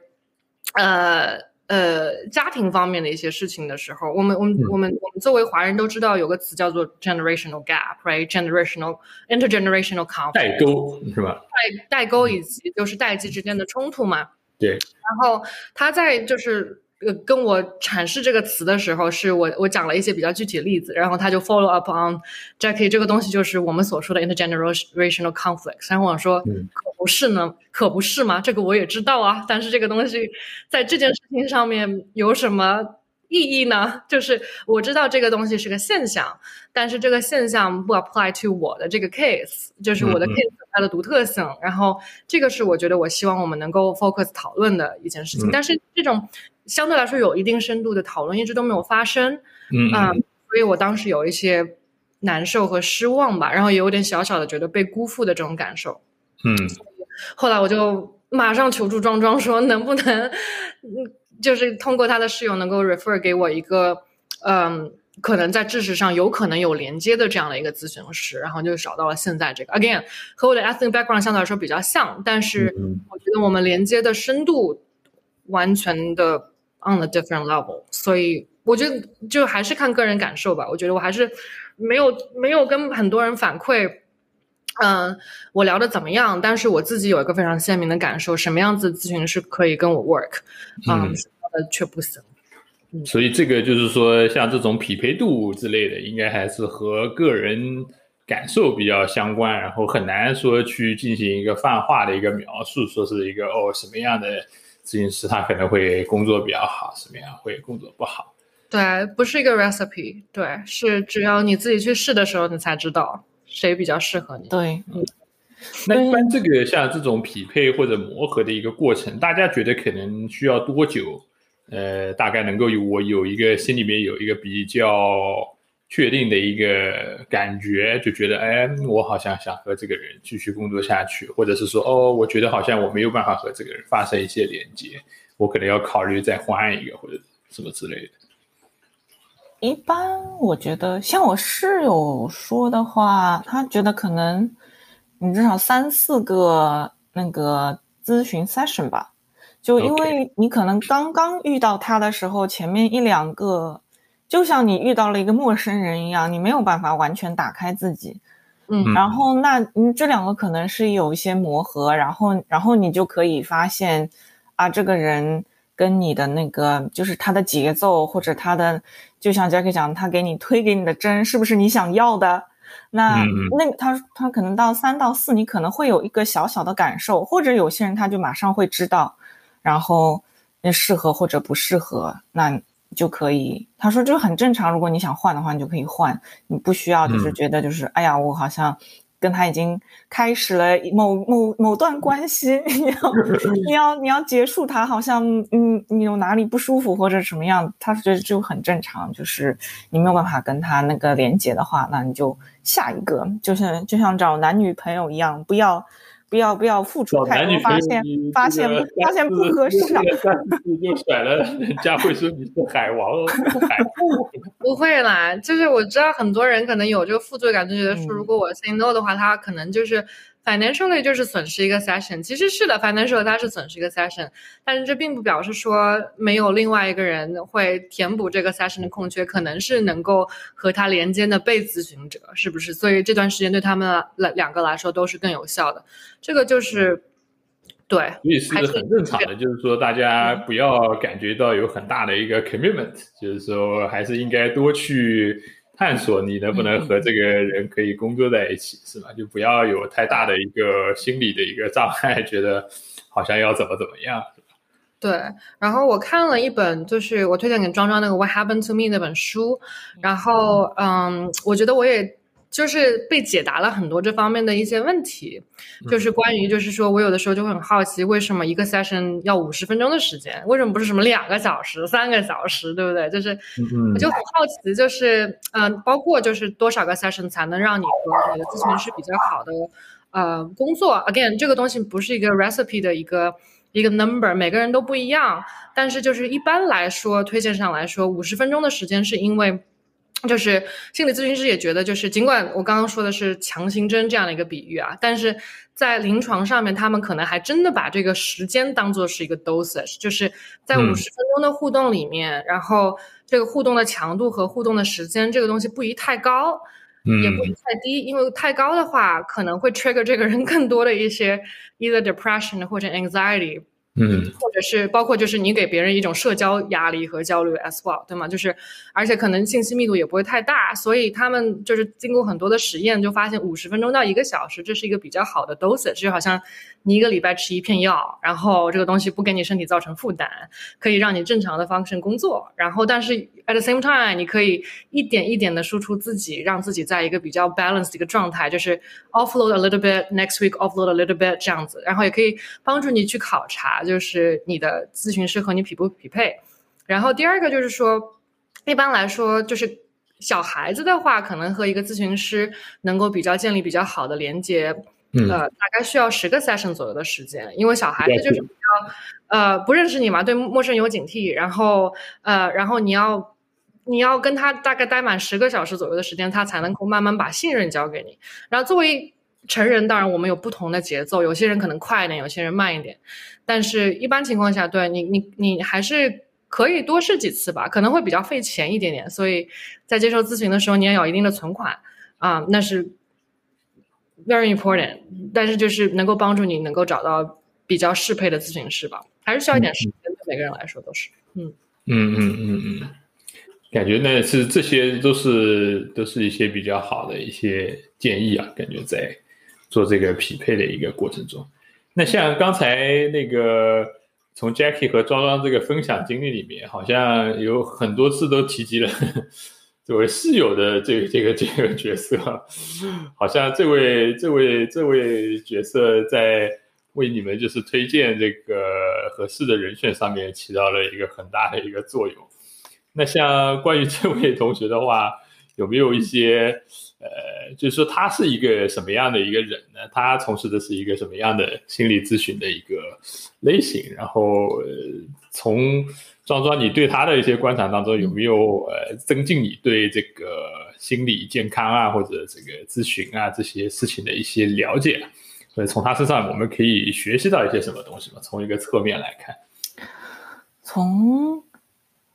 Speaker 3: 呃呃家庭方面的一些事情的时候，我们我们
Speaker 1: 嗯
Speaker 3: 我们我们作为华人都知道有个词叫做 generational gap，right？generational intergenerational conflict，
Speaker 1: 代沟是吧？
Speaker 3: 代代沟以及就是代际之间的冲突嘛。
Speaker 1: 对，
Speaker 3: 然后他在就是呃跟我阐释这个词的时候，是我我讲了一些比较具体的例子，然后他就 follow up on Jackie 这个东西就是我们所说的 intergenerational conflicts。然后我说，
Speaker 1: 嗯
Speaker 3: 可不是呢，可不是吗？这个我也知道啊，但是这个东西在这件事情上面有什么？意义呢？就是我知道这个东西是个现象，但是这个现象不 apply to 我的这个 case，就是我的 case 它的独特性。然后这个是我觉得我希望我们能够 focus 讨论的一件事情。
Speaker 1: 嗯
Speaker 3: 但是这种相对来说有一定深度的讨论一直都没有发生，
Speaker 1: 嗯
Speaker 3: 所以我当时有一些难受和失望吧，然后也有点小小的觉得被辜负的这种感受。
Speaker 1: 嗯
Speaker 3: 后来我就马上求助庄庄说，能不能，嗯，就是通过他的室友能够 refer 给我一个，嗯，可能在知识上有可能有连接的这样的一个咨询师，然后就找到了现在这个。Again，和我的 ethnic background 相对来说比较像，但是
Speaker 1: 嗯
Speaker 3: 我觉得我们连接的深度完全的 on a different level，所以我觉得就还是看个人感受吧。我觉得我还是没有没有跟很多人反馈。嗯，我聊的怎么样？但是我自己有一个非常鲜明的感受，什么样子的咨询师可以跟我 work，嗯，
Speaker 1: 嗯
Speaker 3: 什么的却不行。
Speaker 1: 所以这个就是说，像这种匹配度之类的，应该还是和个人感受比较相关，然后很难说去进行一个泛化的一个描述，说是一个哦什么样的咨询师他可能会工作比较好，什么样会工作不好。
Speaker 3: 对，不是一个 recipe，对，是只要你自己去试的时候，你才知道谁比较适合你。
Speaker 2: 对，嗯
Speaker 1: 那一般这个像这种匹配或者磨合的一个过程，大家觉得可能需要多久？呃，大概能够有我有一个心里面有一个比较确定的一个感觉，就觉得哎，我好像想和这个人继续工作下去，或者是说哦，我觉得好像我没有办法和这个人发生一些连接，我可能要考虑再换一个或者什么之类的。
Speaker 2: 一般我觉得，像我室友说的话，他觉得可能你至少三四个那个咨询 session 吧，就因为你可能刚刚遇到他的时候，前面一两个，就像你遇到了一个陌生人一样，你没有办法完全打开自己，
Speaker 3: 嗯。
Speaker 2: 然后那嗯这两个可能是有一些磨合，然后然后你就可以发现啊，这个人跟你的那个就是他的节奏或者他的，就像 Jackie 讲，他给你推给你的针是不是你想要的？那那他他可能到三到四，你可能会有一个小小的感受，或者有些人他就马上会知道，然后那适合或者不适合，那就可以。他说这很正常，如果你想换的话，你就可以换，你不需要就是
Speaker 1: 嗯
Speaker 2: 觉得就是、哎呀，我好像。跟他已经开始了某某某段关系，你要你要你要结束它，好像嗯你有哪里不舒服或者什么样，他觉得就很正常，就是你没有办法跟他那个连接的话，那你就下一个，就像就像找男女朋友一样，不要不要不要付出太多，发现发现发现不合适啊，
Speaker 1: 就甩了，人家会说你是海王哦，海
Speaker 3: 不会啦，就是我知道很多人可能有这个负罪感，就觉得说
Speaker 2: 嗯。
Speaker 3: 如果我 say no 的话，他可能就是 financially 就是损失一个 session。其实是的，financially 它是损失一个 session，但是这并不表示说没有另外一个人会填补这个 session 的空缺，可能是能够和他连接的被咨询者，是不是？所以这段时间对他们来两个来说都是更有效的。这个就是对，
Speaker 1: 所以是
Speaker 3: 还是
Speaker 1: 很正常的，就是说大家不要感觉到有很大的一个 commitment，就是说还是应该多去探索你能不能和这个人可以工作在一起，是吧？就不要有太大的一个心理的一个障碍，觉得好像要怎么怎么样。
Speaker 3: 对，然后我看了一本，就是我推荐给庄庄那个《What Happened to Me》那本书，然后嗯，我觉得我也就是被解答了很多这方面的一些问题，就是关于就是说我有的时候就会很好奇，为什么一个 session 要五十分钟的时间，为什么不是什么两个小时、三个小时，对不对？就是
Speaker 1: 嗯
Speaker 3: 我就很好奇，就是嗯、呃包括就是多少个 session 才能让你和你的咨询师比较好的呃工作？Again，这个东西不是一个 recipe 的一个一个 number，每个人都不一样。但是就是一般来说，推荐上来说，五十分钟的时间是因为。就是心理咨询师也觉得，就是尽管我刚刚说的是强心针这样的一个比喻啊，但是在临床上面，他们可能还真的把这个时间当做是一个 dosage，就是在
Speaker 1: 嗯
Speaker 3: 五十分钟的互动里面，然后这个互动的强度和互动的时间，这个东西不宜太高，也不宜
Speaker 1: 嗯
Speaker 3: 太低，因为太高的话可能会 trigger 这个人更多的一些 either depression 或者 anxiety。
Speaker 1: 嗯
Speaker 3: 或者是包括就是你给别人一种社交压力和焦虑 as well，对吗？就是而且可能信息密度也不会太大，所以他们就是经过很多的实验，就发现五十分钟到一个小时，这是一个比较好的 dosage，就好像你一个礼拜吃一片药，然后这个东西不给你身体造成负担，可以让你正常的 function 工作，然后但是 at the same time，你可以一点一点的输出自己，让自己在一个比较 balanced 的一个状态，就是 offload a little bit，next week offload a little bit 这样子，然后也可以帮助你去考察，就是你的咨询师和你匹不匹配。然后第二个就是说，一般来说就是。小孩子的话，可能和一个咨询师能够比较建立比较好的连接，
Speaker 1: 嗯
Speaker 3: 呃，大概需要十个 session 左右的时间，因为小孩子就是比较呃不认识你嘛，对陌生人有警惕，然后呃，然后你要你要跟他大概待满十个小时左右的时间，他才能够慢慢把信任交给你。然后作为成人，当然我们有不同的节奏，有些人可能快一点，有些人慢一点，但是一般情况下，对你你你还是。可以多试几次吧，可能会比较费钱一点点，所以在接受咨询的时候，你要有一定的存款啊、那是 very important。但是就是能够帮助你能够找到比较适配的咨询师吧，还是需要一点时间，对每个人来说都是。
Speaker 1: 嗯嗯嗯嗯嗯，感觉呢是这些都是都是一些比较好的一些建议啊，感觉在做这个匹配的一个过程中。那像刚才那个从 Jackie 和庄庄这个分享经历里面，好像有很多次都提及了 作为室友的这个这个这个角色，好像这位这位这位角色在为你们就是推荐这个合适的人选上面起到了一个很大的一个作用。那像关于这位同学的话，有没有一些呃，就是说他是一个什么样的一个人呢？他从事的是一个什么样的心理咨询的一个类型？然后、呃、从庄庄你对他的一些观察当中，有没有呃增进你对这个心理健康啊，或者这个咨询啊这些事情的一些了解？所以从他身上我们可以学习到一些什么东西吗？从一个侧面来看，
Speaker 2: 从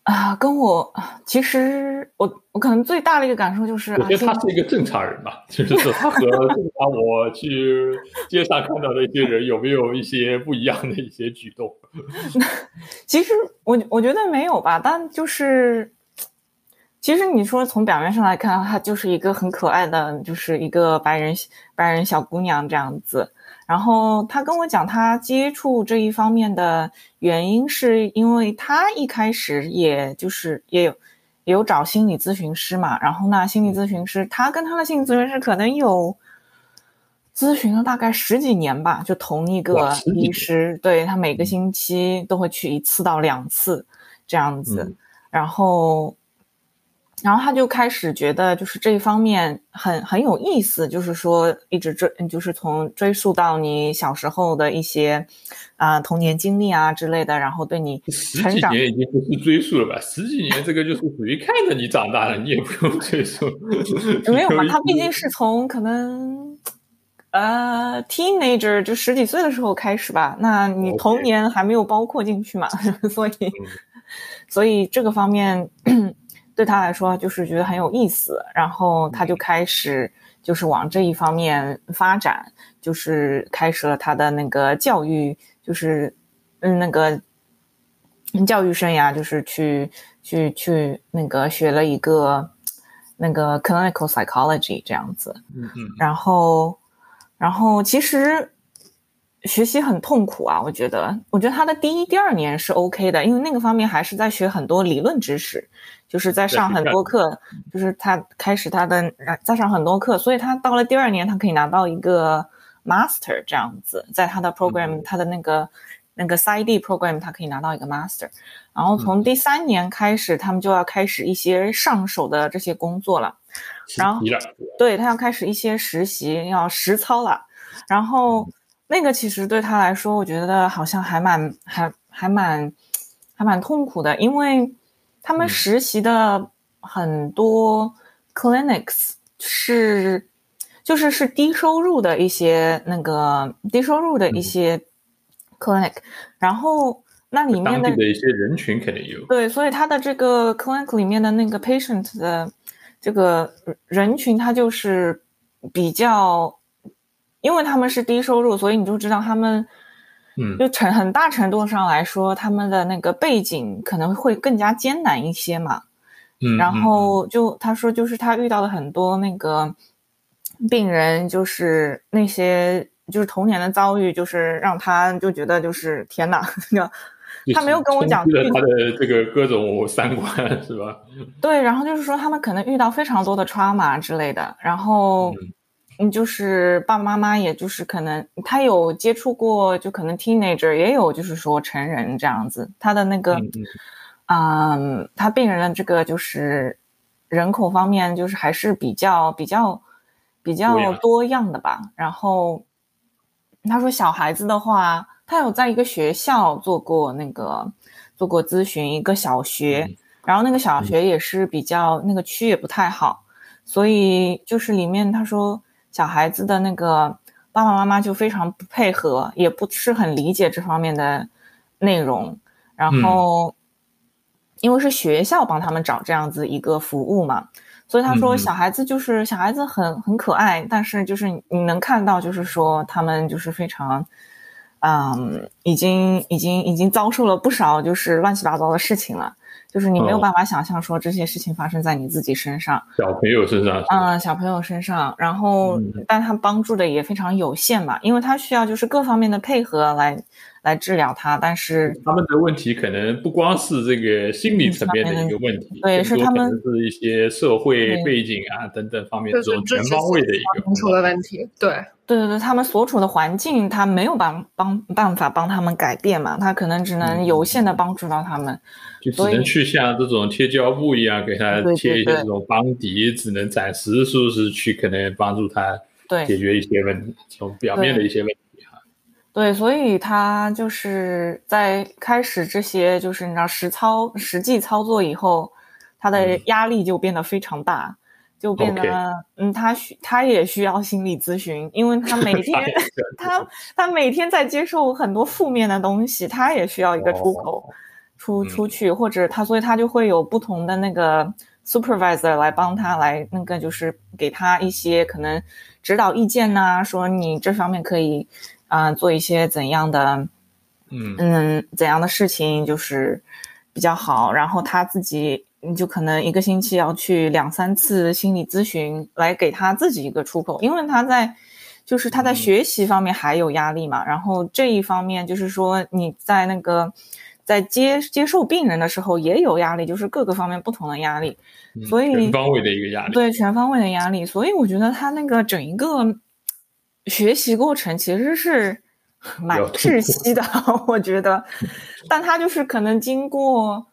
Speaker 2: 啊，跟我其实我我可能最大的一个感受就是，
Speaker 1: 我觉得他
Speaker 2: 啊
Speaker 1: 是一个正常人吧，就是和正常我去街上看到的一些人有没有一些不一样的一些举动？
Speaker 2: 其实我我觉得没有吧，但就是其实你说从表面上来看，她就是一个很可爱的，就是一个白人白人小姑娘这样子。然后他跟我讲，他接触这一方面的原因，是因为他一开始也就是也有也有找心理咨询师嘛。然后那心理咨询师，他跟他的心理咨询师可能有咨询了大概十几年吧，就同一个医师，对他每个星期都会去一次到两次这样子。然后。然后他就开始觉得，就是这一方面很很有意思，就是说一直追，就是从追溯到你小时候的一些啊童年经历啊之类的，然后对你
Speaker 1: 十几年已经不是追溯了吧？十几年这个就是属于看着你长大了，你也不用追溯。
Speaker 2: 没有嘛，他毕竟是从可能呃 teenager 就十几岁的时候开始吧，那你童年还没有包括进去嘛，所以所以这个方面。对他来说，就是觉得很有意思，然后他就开始就是往这一方面发展，就是开始了他的那个教育，就是嗯那个教育生涯，就是去去去那个学了一个那个 clinical psychology 这样子，
Speaker 1: 嗯嗯，
Speaker 2: 然后然后其实学习很痛苦啊，我觉得，我觉得他的第一、第二年是 OK 的，因为那个方面还是在学很多理论知识。就是在上很多课，就是他开始他的在上很多课，所以他到了第二年，他可以拿到一个 master 这样子，在他的 program，他的那个那个 side program，他可以拿到一个 master。然后从第三年开始，他们就要开始一些上手的这些工作了，然后对他要开始一些实习，要实操了。然后那个其实对他来说，我觉得好像还蛮还还蛮还蛮痛苦的，因为。他们实习的很多 clinics 是，就是是低收入的一些那个低收入的一些 clinic，然后那里面的
Speaker 1: 一些人群肯定有。
Speaker 2: 对，所以他的这个 clinic 里面的那个 patient 的这个人群，他就是比较，因为他们是低收入，所以你就知道他们。
Speaker 1: 嗯，
Speaker 2: 就成很大程度上来说，他们的那个背景可能会更加艰难一些嘛。
Speaker 1: 嗯，
Speaker 2: 然后就他说，就是他遇到了很多那个病人，就是那些就是童年的遭遇，就是让他就觉得就是天哪，他没有跟我讲
Speaker 1: 他的这个各种三观是吧？
Speaker 2: 对，然后就是说他们可能遇到非常多的 trauma 之类的，然后。嗯，就是爸爸妈妈，也就是可能他有接触过，就可能 teenager 也有，就是说成人这样子。他的那个，嗯，他病人的这个就是人口方面，就是还是比较比较比较多样的吧。然后他说，小孩子的话，他有在一个学校做过那个做过咨询，一个小学，然后那个小学也是比较那个区也不太好，所以就是里面他说。小孩子的那个爸爸妈妈就非常不配合，也不是很理解这方面的内容。然后，因为是学校帮他们找这样子一个服务嘛，所以他说小孩子就是小孩子很很可爱，但是就是你能看到，就是说他们就是非常，嗯，已经已经已经遭受了不少就是乱七八糟的事情了。就是你没有办法想象说这些事情发生在你自己身上，
Speaker 1: 小朋友身上，
Speaker 2: 嗯，小朋友身上，然后，但他帮助的也非常有限嘛，因为他需要就是各方面的配合来来治疗他，但是
Speaker 1: 他们的问题可能不光是这个心理层面的一个问题，
Speaker 2: 对，是他们
Speaker 1: 是一些社会背景啊等等方面这种全方位的一个
Speaker 3: 出了问题，对，
Speaker 2: 对对对，他们所处的环境他没有帮帮办法帮他们改变嘛，他可能只能有限的帮助到他们。
Speaker 1: 就只能去像这种贴胶布一样给他贴一些这种邦迪，只能暂时说是去可能帮助他解决一些问题，从表面的一些问题哈。
Speaker 2: 对，所以他就是在开始这些就是你知道实操实际操作以后，他的压力就变得非常大，就变得嗯，他需他也需要心理咨询，因为他每天 他他每天在接受很多负面的东西，他也需要一个出口。出出去，或者他，所以他就会有不同的那个 supervisor 来帮他来那个，就是给他一些可能指导意见呐，说你这方面可以啊做一些怎样的，
Speaker 1: 嗯
Speaker 2: 嗯怎样的事情就是比较好。然后他自己你就可能一个星期要去两三次心理咨询，来给他自己一个出口，因为他在就是他在学习方面还有压力嘛，然后这一方面就是说你在那个在接接受病人的时候也有压力，就是各个方面不同的压力，所以
Speaker 1: 全方位的一个压力，
Speaker 2: 对全方位的压力，所以我觉得他那个整一个学习过程其实是 蛮窒息的，我觉得，但他就是可能经过。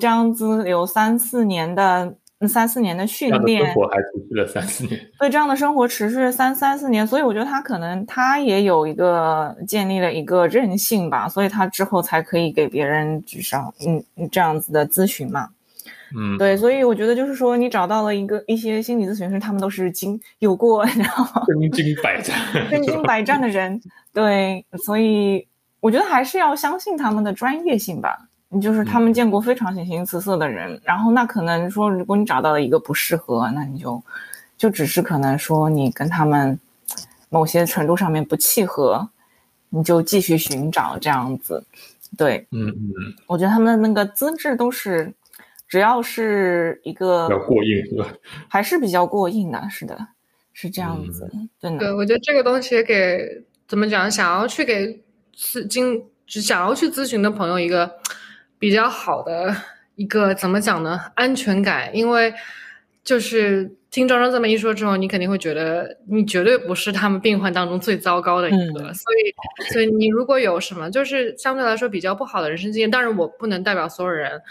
Speaker 2: 这样子有三四年的三四年的训练，
Speaker 1: 生活还持续了三四年。
Speaker 2: 对，这样的生活持续三三四年，所以我觉得他可能他也有一个建立了一个韧性吧，所以他之后才可以给别人举上嗯这样子的咨询嘛。
Speaker 1: 嗯，
Speaker 2: 对，所以我觉得就是说你找到了一个一些心理咨询师，他们都是经有过 然后
Speaker 1: 身经百战、
Speaker 2: 身经百战的人。对，所以我觉得还是要相信他们的专业性吧。你就是他们见过非常形形色色的人，然后那可能说，如果你找到了一个不适合，那你就就只是可能说你跟他们某些程度上面不契合，你就继续寻找这样子。对，
Speaker 1: 嗯嗯，
Speaker 2: 我觉得他们的那个资质都是，只要是一个
Speaker 1: 比较过硬是吧？
Speaker 2: 还是比较过硬的，是的，是这样子。真的，
Speaker 3: 对我觉得这个东西给怎么讲，想要去给咨经只想要去咨询的朋友一个。比较好的一个怎么讲呢？安全感，因为就是听庄庄这么一说之后，你肯定会觉得你绝对不是他们病患当中最糟糕的一个。所以，所以你如果有什么就是相对来说比较不好的人生经验，当然我不能代表所有人，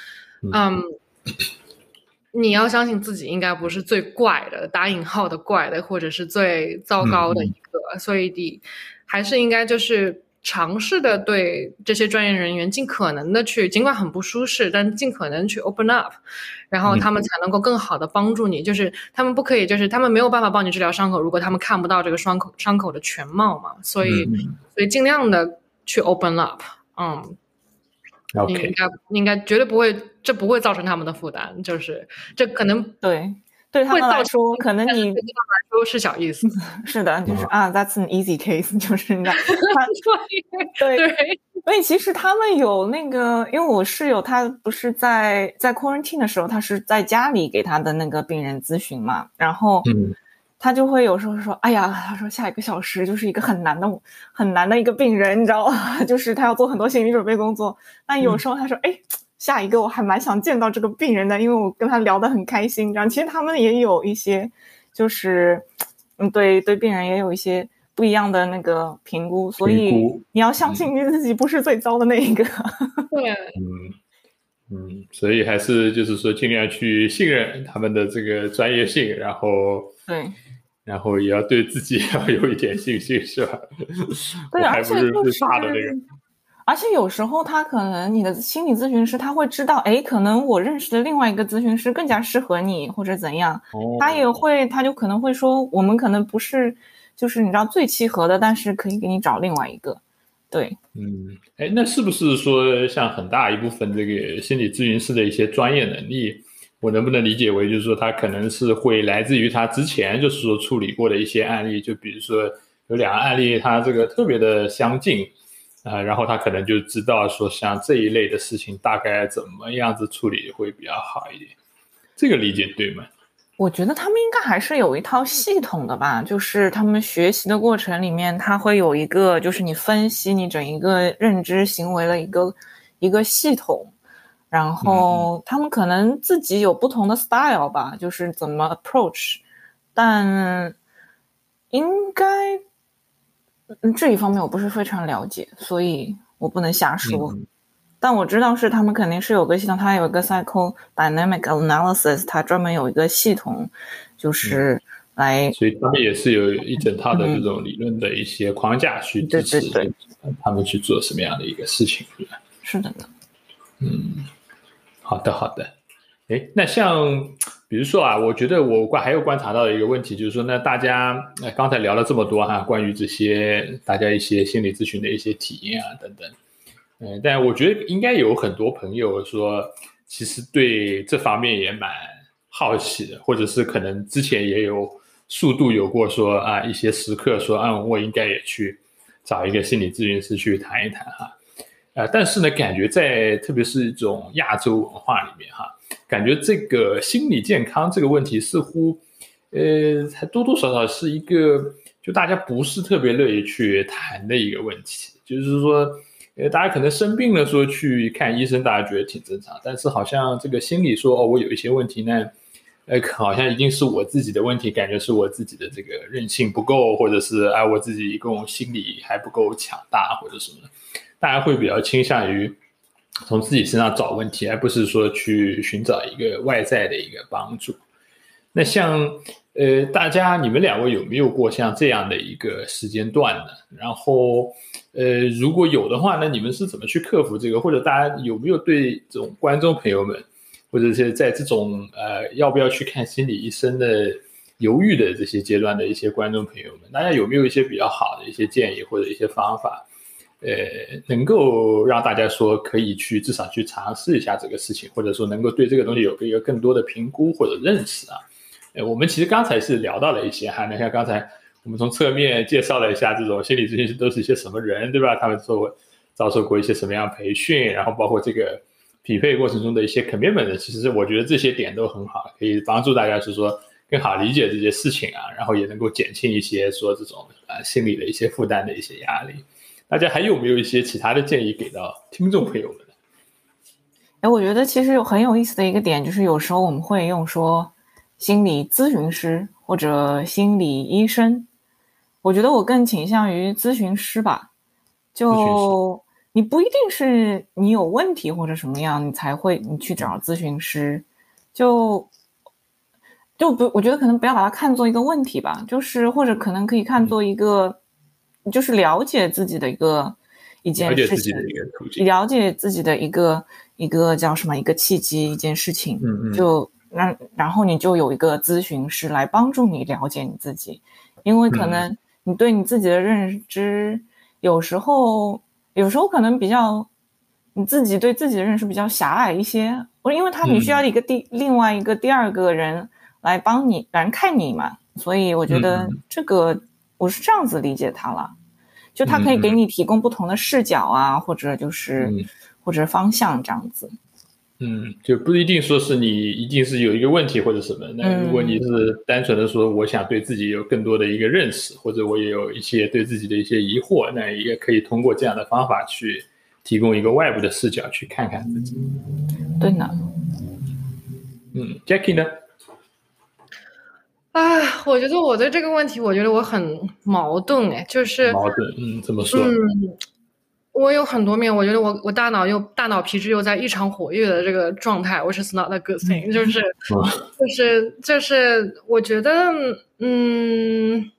Speaker 3: 嗯，你要相信自己应该不是最怪的，打引号的怪的，或者是最糟糕的一个。所以你还是应该就是。尝试的对这些专业人员尽可能的去，尽管很不舒适，但尽可能去 open up，然后他们才能够更好的帮助你。就是他们不可以，就是他们没有办法帮你治疗伤口，如果他们看不到这个伤口伤口的全貌嘛。所以，所以尽量的去 open up，嗯
Speaker 1: ，OK，
Speaker 3: 应该应该绝对不会，这不会造成他们的负担，就是这可能
Speaker 2: 对。对他们来说，可能你
Speaker 3: 对他们来说是小意思。
Speaker 2: 是的，就是啊，That's an easy case，就是那
Speaker 3: 对对。
Speaker 2: 所以其实他们有那个，因为我室友他不是在在 quarantine 的时候，他是在家里给他的那个病人咨询嘛，然后他就会有时候说，哎呀，他说下一个小时就是一个很难的很难的一个病人，你知道吗？就是他要做很多心理准备工作。但有时候他说，哎。下一个我还蛮想见到这个病人的，因为我跟他聊得很开心。然后其实他们也有一些，就是嗯，对对，病人也有一些不一样的那个评估，所以你要相信你自己不是最糟的那一个。
Speaker 3: 对，
Speaker 1: 嗯嗯，所以还是就是说尽量去信任他们的这个专业性，然后
Speaker 2: 对，
Speaker 1: 然后也要对自己 要有一点信心，是吧？
Speaker 2: 对，而且
Speaker 1: 就是大的那个。
Speaker 2: 而且有时候他可能你的心理咨询师他会知道，哎，可能我认识的另外一个咨询师更加适合你或者怎样，他也会他就可能会说，我们可能不是就是你知道最契合的，但是可以给你找另外一个。对，
Speaker 1: 嗯，哎，那是不是说像很大一部分这个心理咨询师的一些专业能力，我能不能理解为就是说他可能是会来自于他之前就是说处理过的一些案例，就比如说有两个案例，他这个特别的相近。啊，然后他可能就知道说，像这一类的事情，大概怎么样子处理会比较好一点。这个理解对吗？
Speaker 2: 我觉得他们应该还是有一套系统的吧，就是他们学习的过程里面，他会有一个，就是你分析你整一个认知行为的一个一个系统。然后他们可能自己有不同的 style 吧，就是怎么 approach，但应该。嗯，这一方面我不是非常了解，所以我不能瞎说。但我知道是他们肯定是有个系统，它有一个 psycho dynamic analysis，它专门有一个系统，就是来。
Speaker 1: 所以他们也是有一整套的这种理论的一些框架去支持他们去做什么样的一个事情，
Speaker 2: 是的呢。
Speaker 1: 嗯，好的，好的。哎，那像比如说啊，我觉得我观还有观察到的一个问题，就是说，那大家刚才聊了这么多哈，关于这些大家一些心理咨询的一些体验啊等等，嗯，但我觉得应该有很多朋友说，其实对这方面也蛮好奇的，或者是可能之前也有速度有过说啊一些时刻说啊，我应该也去找一个心理咨询师去谈一谈哈，呃，但是呢，感觉在特别是一种亚洲文化里面哈。感觉这个心理健康这个问题似乎，呃，还多多少少是一个就大家不是特别乐意去谈的一个问题。就是说，因为，大家可能生病了说去看医生，大家觉得挺正常，但是好像这个心理说哦，我有一些问题呢。呃，好像一定是我自己的问题，感觉是我自己的这个韧性不够，或者是哎，我自己一共心理还不够强大，或者什么，大家会比较倾向于从自己身上找问题，而不是说去寻找一个外在的一个帮助。那像呃，大家你们两位有没有过像这样的一个时间段呢？然后呃，如果有的话，那你们是怎么去克服这个？或者大家有没有对这种观众朋友们？或者是在这种呃要不要去看心理医生的犹豫的这些阶段的一些观众朋友们，大家有没有一些比较好的一些建议或者一些方法，呃，能够让大家说可以去至少去尝试一下这个事情，或者说能够对这个东西有一个更多的评估或者认识啊？呃，我们其实刚才是聊到了一些哈，那像刚才我们从侧面介绍了一下这种心理咨询师都是一些什么人，对吧？他们做遭受过一些什么样培训，然后包括这个。匹配过程中的一些 commitment，其实我觉得这些点都很好，可以帮助大家是说更好理解这些事情啊，然后也能够减轻一些说这种啊心理的一些负担的一些压力。大家还有没有一些其他的建议给到听众朋友们呢？
Speaker 2: 哎，我觉得其实很有意思的一个点就是，有时候我们会用说心理咨询师或者心理医生，我觉得我更倾向于咨询师吧，就。你不一定是你有问题或者什么样，你才会你去找咨询师，就就不，我觉得可能不要把它看作一个问题吧，就是或者可能可以看作一个，就是了解自己的一个一件事情，了解自己的一个一个叫什么一个契机一件事情，
Speaker 1: 嗯嗯，
Speaker 2: 就那然后你就有一个咨询师来帮助你了解你自己，因为可能你对你自己的认知有时候。有时候可能比较，你自己对自己的认识比较狭隘一些，我因为他你需要一个第另外一个第二个人来帮你来看你嘛，所以我觉得这个我是这样子理解他了，就他可以给你提供不同的视角啊，或者就是或者方向这样子。
Speaker 1: 嗯，就不一定说是你一定是有一个问题或者什么。那如果你是单纯的说，我想对自己有更多的一个认识，或者我也有一些对自己的一些疑惑，那也可以通过这样的方法去提供一个外部的视角去看看自己。
Speaker 2: 对呢。
Speaker 1: 嗯，Jackie 呢？
Speaker 3: 啊，我觉得我对这个问题，我觉得我很矛盾哎，就是
Speaker 1: 矛盾。嗯，怎么说？
Speaker 3: 嗯。我有很多面，我觉得我我大脑又大脑皮质又在异常活跃的这个状态，which is not a good thing，就是就是就是，我觉得嗯，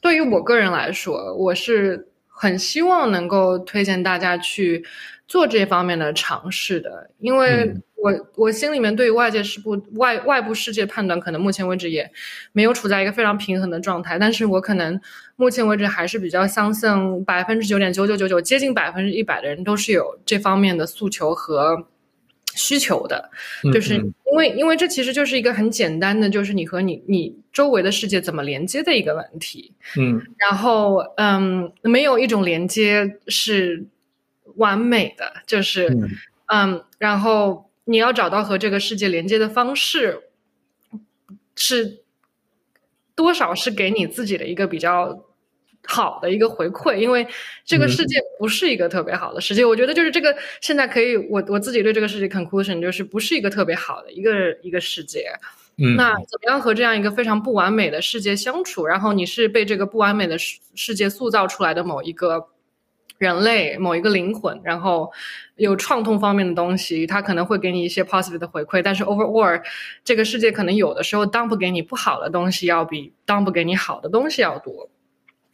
Speaker 3: 对于我个人来说，我是很希望能够推荐大家去做这方面的尝试的，因为。我我心里面对于外界事部外外部世界判断，可能目前为止也没有处在一个非常平衡的状态。但是我可能目前为止还是比较相信百分之九点九九九九，接近百分之一百的人都是有这方面的诉求和需求的。就是因为因为这其实就是一个很简单的，就是你和你你周围的世界怎么连接的一个问题。
Speaker 1: 嗯，
Speaker 3: 然后嗯，没有一种连接是完美的，就是嗯，然后。你要找到和这个世界连接的方式，是多少是给你自己的一个比较好的一个回馈，因为这个世界不是一个特别好的世界。我觉得就是这个现在可以，我我自己对这个世界 conclusion 就是不是一个特别好的一个一个世界。
Speaker 1: 嗯，
Speaker 3: 那怎么样和这样一个非常不完美的世界相处？然后你是被这个不完美的世世界塑造出来的某一个。人类某一个灵魂，然后有创痛方面的东西，它可能会给你一些 positive 的回馈。但是 overall，这个世界可能有的时候 dump 给你不好的东西，要比 dump 给你好的东西要多。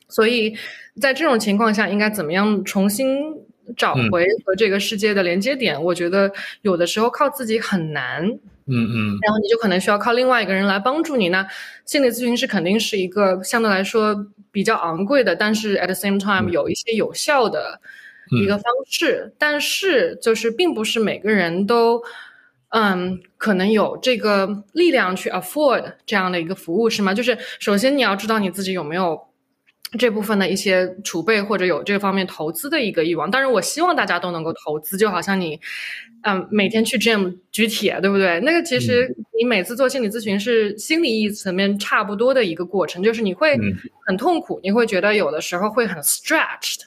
Speaker 3: 所以在这种情况下，应该怎么样重新找回和这个世界的连接点？我觉得有的时候靠自己很难。
Speaker 1: 嗯嗯，
Speaker 3: 然后你就可能需要靠另外一个人来帮助你。那心理咨询师肯定是一个相对来说比较昂贵的，但是 at the same time 有一些有效的一个方式。但是就是并不是每个人都，嗯，可能有这个力量去 afford 这样的一个服务，是吗？就是首先你要知道你自己有没有这部分的一些储备或者有这方面投资的一个欲望。当然，我希望大家都能够投资，就好像你，嗯，每天去 gym 举铁，对不对？那个其实你每次做心理咨询是心理意义层面差不多的一个过程，就是你会很痛苦，你会觉得有的时候会很 stretched，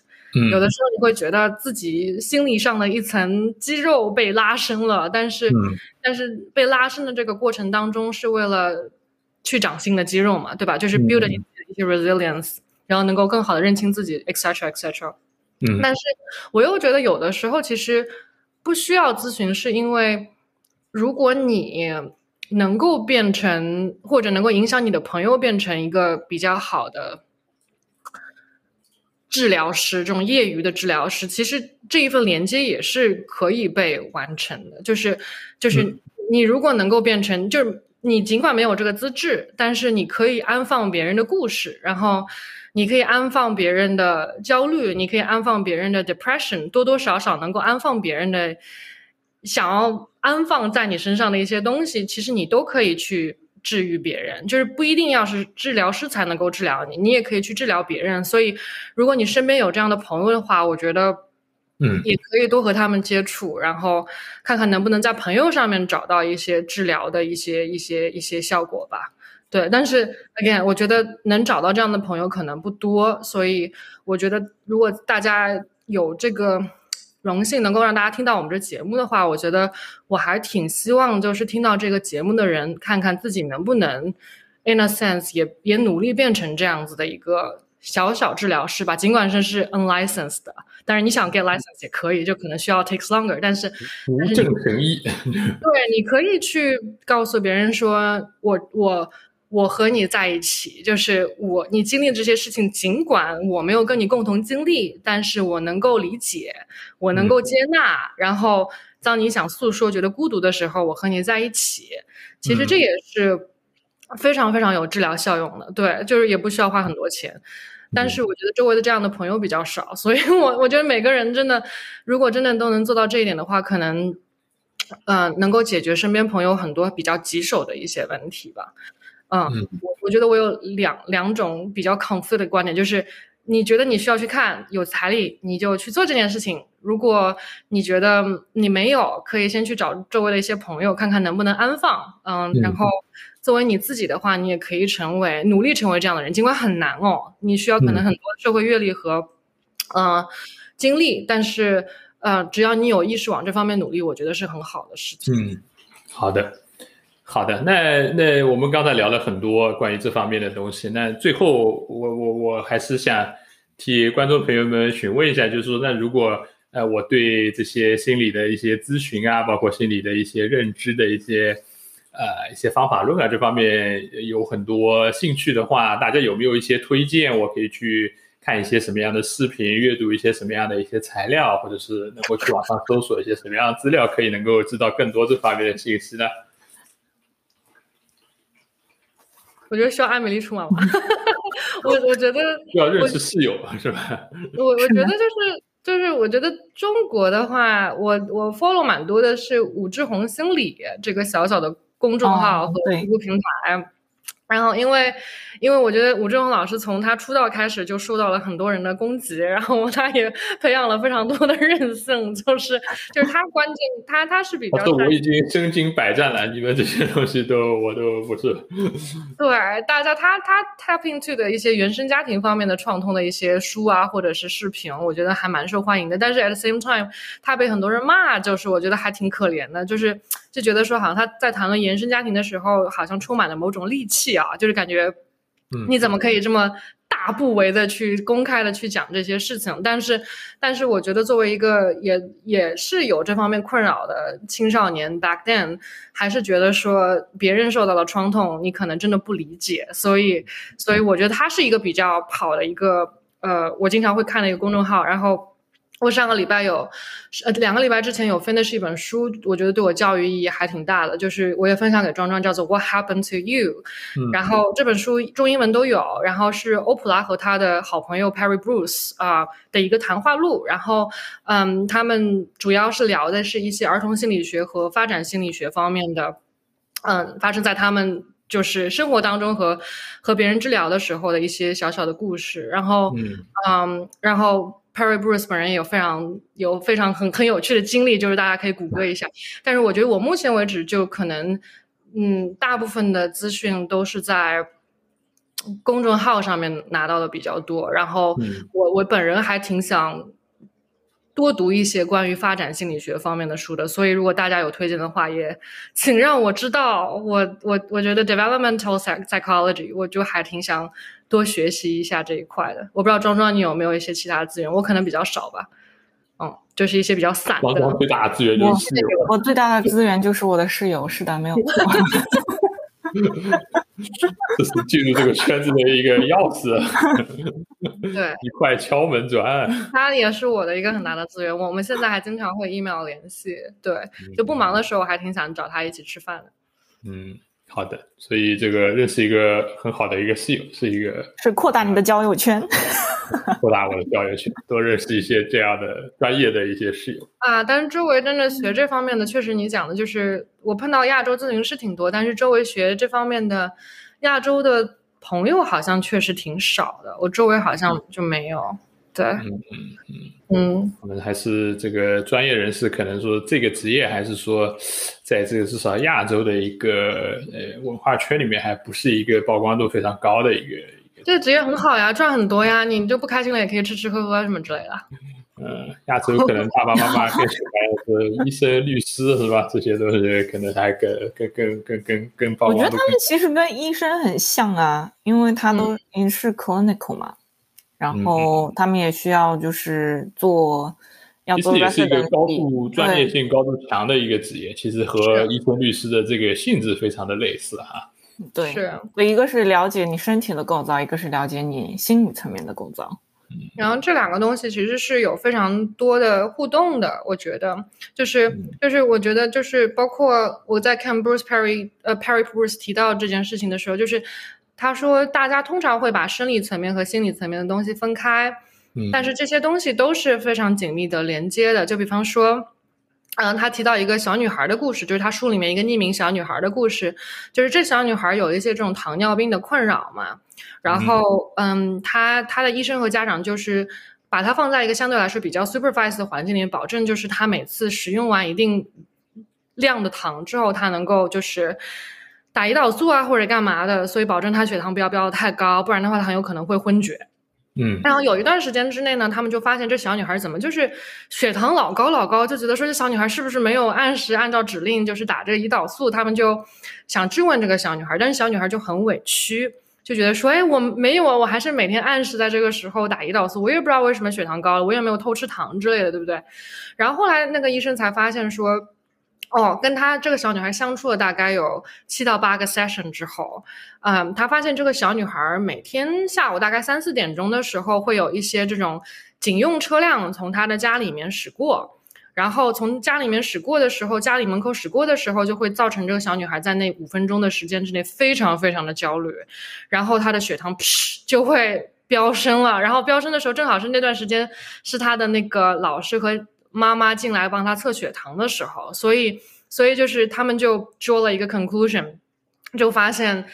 Speaker 3: 有的时候你会觉得自己心理上的一层肌肉被拉伸了，但是但是被拉伸的这个过程当中是为了去长新的肌肉嘛，对吧？就是 build 一些 resilience。然后能够更好的认清自己，etc etc。
Speaker 1: 嗯，
Speaker 3: 但是我又觉得有的时候其实不需要咨询，是因为如果你能够变成或者能够影响你的朋友变成一个比较好的治疗师，这种业余的治疗师，其实这一份连接也是可以被完成的。就是就是你如果能够变成，就是你尽管没有这个资质，但是你可以安放别人的故事，然后。你可以安放别人的焦虑，你可以安放别人的 depression，多多少少能够安放别人的想要安放在你身上的一些东西，其实你都可以去治愈别人，就是不一定要是治疗师才能够治疗你，你也可以去治疗别人。所以，如果你身边有这样的朋友的话，我觉得，
Speaker 1: 嗯，
Speaker 3: 也可以多和他们接触，然后看看能不能在朋友上面找到一些治疗的一些一些一些效果吧。对，但是 again，我觉得能找到这样的朋友可能不多，所以我觉得如果大家有这个荣幸能够让大家听到我们这节目的话，我觉得我还挺希望就是听到这个节目的人，看看自己能不能 in a sense 也也努力变成这样子的一个小小治疗师吧，尽管这是 unlicensed 的，但是你想 get license 也可以，就可能需要 takes longer，但是
Speaker 1: 无证神医，
Speaker 3: 对，你可以去告诉别人说我我。我和你在一起，就是我，你经历这些事情，尽管我没有跟你共同经历，但是我能够理解，我能够接纳。然后，当你想诉说、觉得孤独的时候，我和你在一起，其实这也是非常非常有治疗效用的。对，就是也不需要花很多钱。但是我觉得周围的这样的朋友比较少，所以我我觉得每个人真的，如果真的都能做到这一点的话，可能，嗯，能够解决身边朋友很多比较棘手的一些问题吧。嗯，我我觉得我有两两种比较 conflict 的观点，就是你觉得你需要去看有财力，你就去做这件事情；如果你觉得你没有，可以先去找周围的一些朋友，看看能不能安放。嗯，然后作为你自己的话，你也可以成为努力成为这样的人，尽管很难哦，你需要可能很多社会阅历和嗯经历，但是呃，只要你有意识往这方面努力，我觉得是很好的事情。
Speaker 1: 嗯，好的。好的，那那我们刚才聊了很多关于这方面的东西。那最后，我我我还是想替观众朋友们询问一下，就是说，那如果呃我对这些心理的一些咨询啊，包括心理的一些认知的一些呃一些方法论啊这方面有很多兴趣的话，大家有没有一些推荐？我可以去看一些什么样的视频，阅读一些什么样的一些材料，或者是能够去网上搜索一些什么样的资料，可以能够知道更多这方面的信息呢？
Speaker 3: 我觉得需要艾米丽出马吗？我我觉得
Speaker 1: 要认识室友是吧？
Speaker 3: 我我觉得就是就是，我觉得中国的话，我我 follow 蛮多的是武志红心理这个小小的公众号和服务平台。然后，因为，因为我觉得吴志勇老师从他出道开始就受到了很多人的攻击，然后他也培养了非常多的韧性，就是就是他关键他他是比较。
Speaker 1: 我已经身经百战了，你们这些东西都我都不是。
Speaker 3: 对，大家他他 tap into 的一些原生家庭方面的创痛的一些书啊，或者是视频，我觉得还蛮受欢迎的。但是 at the same time，他被很多人骂，就是我觉得还挺可怜的，就是就觉得说好像他在谈论原生家庭的时候，好像充满了某种戾气啊。啊，就是感觉，你怎么可以这么大不为的去公开的去讲这些事情？但是，但是我觉得作为一个也也是有这方面困扰的青少年，back then 还是觉得说别人受到了创痛，你可能真的不理解。所以，所以我觉得他是一个比较好的一个呃，我经常会看的一个公众号，然后。我上个礼拜有，呃，两个礼拜之前有 finish 一本书，我觉得对我教育意义还挺大的，就是我也分享给庄庄，叫做 What Happened to You，然后这本书中英文都有，然后是欧普拉和他的好朋友 Perry Bruce 啊的一个谈话录，然后嗯，他们主要是聊的是一些儿童心理学和发展心理学方面的，嗯，发生在他们。就是生活当中和和别人治疗的时候的一些小小的故事。然后，
Speaker 1: 嗯
Speaker 3: 嗯，然后 Perry Bruce 本人也有非常有非常很很有趣的经历，就是大家可以谷歌一下。但是我觉得我目前为止就可能，嗯，大部分的资讯都是在公众号上面拿到的比较多。然后
Speaker 1: 嗯
Speaker 3: 我我本人还挺想多读一些关于发展心理学方面的书的，所以如果大家有推荐的话，也 请让我知道。我我我觉得 developmental psy- psychology，我就还挺想多学习一下这一块的。我不知道庄庄你有没有一些其他资源，我可能比较少吧。嗯，就是一些比较散的
Speaker 1: 王庄。最大的资源就是室友，
Speaker 2: 我最大的资源就是我的室友，是的，没有错。
Speaker 1: 这是进入这个圈子的一个钥匙，
Speaker 3: 对，
Speaker 1: 一块敲门砖。
Speaker 3: 他也是我的一个很大的资源。我们现在还经常会 email 联系。对，就不忙的时候，我还挺想找他一起吃饭的。
Speaker 1: 嗯，好的，所以这个认识一个很好的一个室友，是一个
Speaker 2: 是扩大你的交友圈。
Speaker 1: 扩大我的交友圈，多认识一些这样的专业的一些室友。
Speaker 3: 啊，但是周围真的学这方面的，确实你讲的就是我碰到亚洲咨询师挺多，但是周围学这方面的亚洲的朋友好像确实挺少的，我周围好像就没有。对，
Speaker 1: 嗯嗯嗯，
Speaker 3: 嗯，
Speaker 1: 我们还是这个专业人士，可能说这个职业还是说，在这个至少亚洲的一个呃文化圈里面，还不是一个曝光度非常高的一个一个。
Speaker 3: 这个职业很好呀，赚很多呀，你就不开心了也可以吃吃喝喝什么之类的。
Speaker 1: 呃，亚洲可能爸爸妈妈更喜欢是医生、律师是吧？这些都是可能还更更更更更更曝
Speaker 2: 我觉得他们其实跟医生很像啊，因为他都也是 clinical 嘛，然后他们也需要就是做要做
Speaker 1: 其实也是一个高度专业性高度强的一个职业，其实和医生、律师的这个性质非常的类似哈。
Speaker 2: 对，
Speaker 3: 是，
Speaker 2: 对，一个是了解你身体的构造，一个是了解你心理层面的构造。
Speaker 3: 然后这两个东西其实是有非常多的互动的，我觉得。就是就是我觉得就是包括我在看 Bruce Perry 呃 Perry Bruce 提到这件事情的时候，就是他说大家通常会把生理层面和心理层面的东西分开，
Speaker 1: 嗯，
Speaker 3: 但是这些东西都是非常紧密的连接的。就比方说，嗯，他提到一个小女孩的故事，就是他书里面一个匿名小女孩的故事，就是这小女孩有一些这种糖尿病的困扰嘛，然后嗯，她她的医生和家长就是。把她放在一个相对来说比较 supervised 的环境里面，保证就是她每次食用完一定量的糖之后，她能够就是打胰岛素啊或者干嘛的，所以保证她血糖不要飙得太高，不然的话她很有可能会昏厥。
Speaker 1: 嗯
Speaker 3: 然后有一段时间之内呢，他们就发现这小女孩怎么就是血糖老高老高，就觉得说这小女孩是不是没有按时按照指令就是打这个胰岛素，他们就想质问这个小女孩，但是小女孩就很委屈，就觉得说，哎，我没有啊，我还是每天按时在这个时候打胰岛素，我也不知道为什么血糖高了，我也没有偷吃糖之类的，对不对？然后后来那个医生才发现说。哦，跟她这个小女孩相处了大概有七到八个 session 之后，嗯，他发现这个小女孩每天下午大概三四点钟的时候，会有一些这种警用车辆从她的家里面驶过，然后从家里面驶过的时候，家里门口驶过的时候，就会造成这个小女孩在那五分钟的时间之内非常非常的焦虑，然后她的血糖噗就会飙升了，然后飙升的时候，正好是那段时间是她的那个老师和妈妈进来帮他测血糖的时候，所以所以就是他们就做了一个 conclusion，就发现。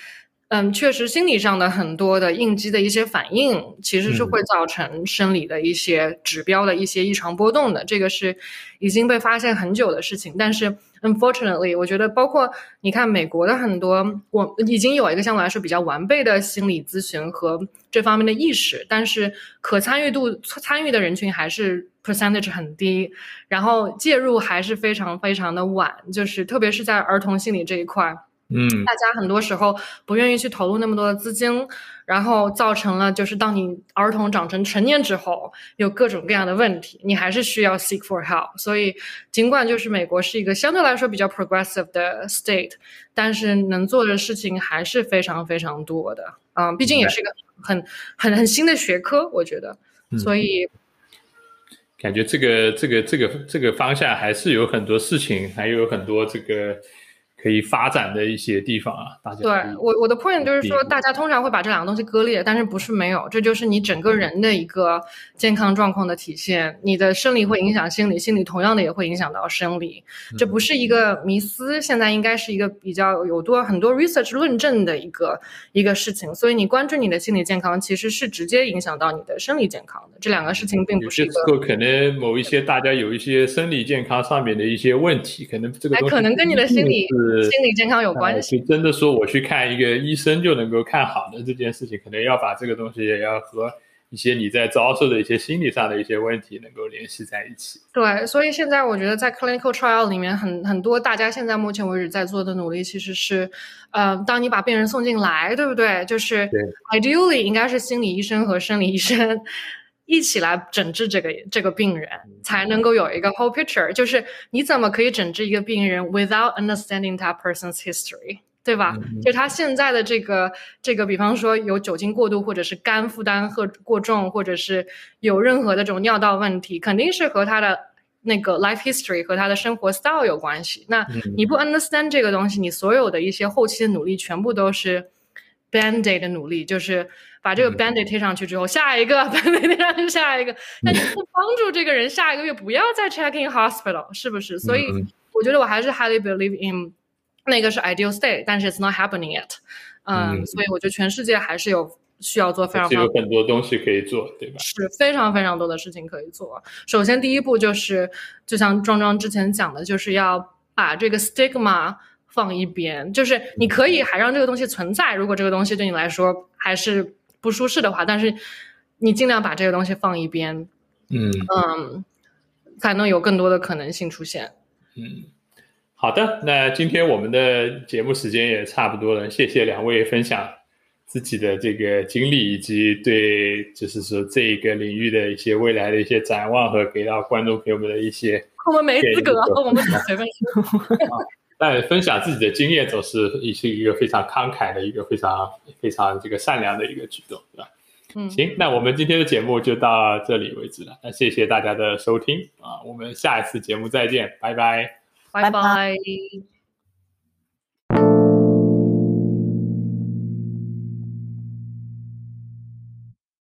Speaker 3: 嗯，确实，心理上的很多的应激的一些反应，其实是会造成生理的一些指标的一些异常波动的。这个是已经被发现很久的事情。但是，unfortunately，我觉得包括你看美国的很多，我已经有一个相对来说比较完备的心理咨询和这方面的意识，但是可参与度参与的人群还是 percentage 很低，然后介入还是非常非常的晚，就是特别是在儿童心理这一块。
Speaker 1: 嗯
Speaker 3: 大家很多时候不愿意去投入那么多的资金，然后造成了就是当你儿童长成成年之后，有各种各样的问题，你还是需要 seek for help。所以，尽管就是美国是一个相对来说比较 progressive 的 state，但是能做的事情还是非常非常多的。嗯，毕竟也是一个很很很新的学科，我觉得，所以
Speaker 1: 感觉这个这个这个这个方向还是有很多事情，还有很多这个可以发展的一些地方啊，大家
Speaker 3: 对我我的 point 就是说，大家通常会把这两个东西割裂，但是不是没有，这就是你整个人的一个健康状况的体现。你的生理会影响心理，心理同样的也会影响到生理，这不是一个迷思，现在应该是一个比较有多很多 research 论证的一个一个事情。所以你关注你的心理健康，其实是直接影响到你的生理健康的。这两个事情并不是一个。
Speaker 1: 些可能某一些大家有一些生理健康上面的一些问题，可能这个
Speaker 3: 哎，
Speaker 1: 东西
Speaker 3: 可能跟你的心理
Speaker 1: 是
Speaker 3: 心理健康有关系。
Speaker 1: 呃就真的说我去看一个医生就能够看好的这件事情，可能要把这个东西也要和一些你在遭受的一些心理上的一些问题能够联系在一起。
Speaker 3: 对，所以现在我觉得在 clinical trial 里面很很多大家现在目前为止在做的努力其实是，呃，当你把病人送进来，对不对？就是 ideally 应该是心理医生和生理医生一起来诊治这个这个病人，才能够有一个 whole picture。就是你怎么可以诊治一个病人 without understanding that person's history？对吧？就他现在的这个这个，比方说有酒精过度，或者是肝负担和过重，或者是有任何的这种尿道问题，肯定是和他的那个 life history 和他的生活 style 有关系。那你不 understand 这个东西，你所有的一些后期的努力全部都是 band aid 的努力，就是把这个 band aid 贴上去之后，下一个 band aid 贴上去，下一个，那你不帮助这个人下一个月不要再 check in hospital，是不是？所以
Speaker 1: 嗯
Speaker 3: 我觉得我还是 highly believe in 那个是 ideal state，但是 it's not happening yet。嗯，
Speaker 1: 嗯
Speaker 3: 所以我觉得全世界还是有需要做非常
Speaker 1: 是
Speaker 3: 非常
Speaker 1: 有很多东西可以做，对吧？
Speaker 3: 是非常非常多的事情可以做。首先，第一步就是，就像壮壮之前讲的，就是要把这个 stigma 放一边，就是你可以还让这个东西存在，如果这个东西对你来说还是不舒适的话，但是你尽量把这个东西放一边，
Speaker 1: 嗯
Speaker 3: 嗯，才能有更多的可能性出现。
Speaker 1: 嗯，好的，那今天我们的节目时间也差不多了，谢谢两位分享自己的这个经历，以及对就是说这一个领域的一些未来的一些展望和给到观众朋友们的一些。
Speaker 3: 我们没资格，我们随便说。
Speaker 1: 但分享自己的经验总是也是一个非常慷慨的一个非常非常这个善良的一个举动，对吧？
Speaker 3: 嗯，
Speaker 1: 行，那我们今天的节目就到这里为止了。那谢谢大家的收听啊，我们下一次节目再见，拜拜。
Speaker 3: 拜
Speaker 2: 拜拜
Speaker 3: 拜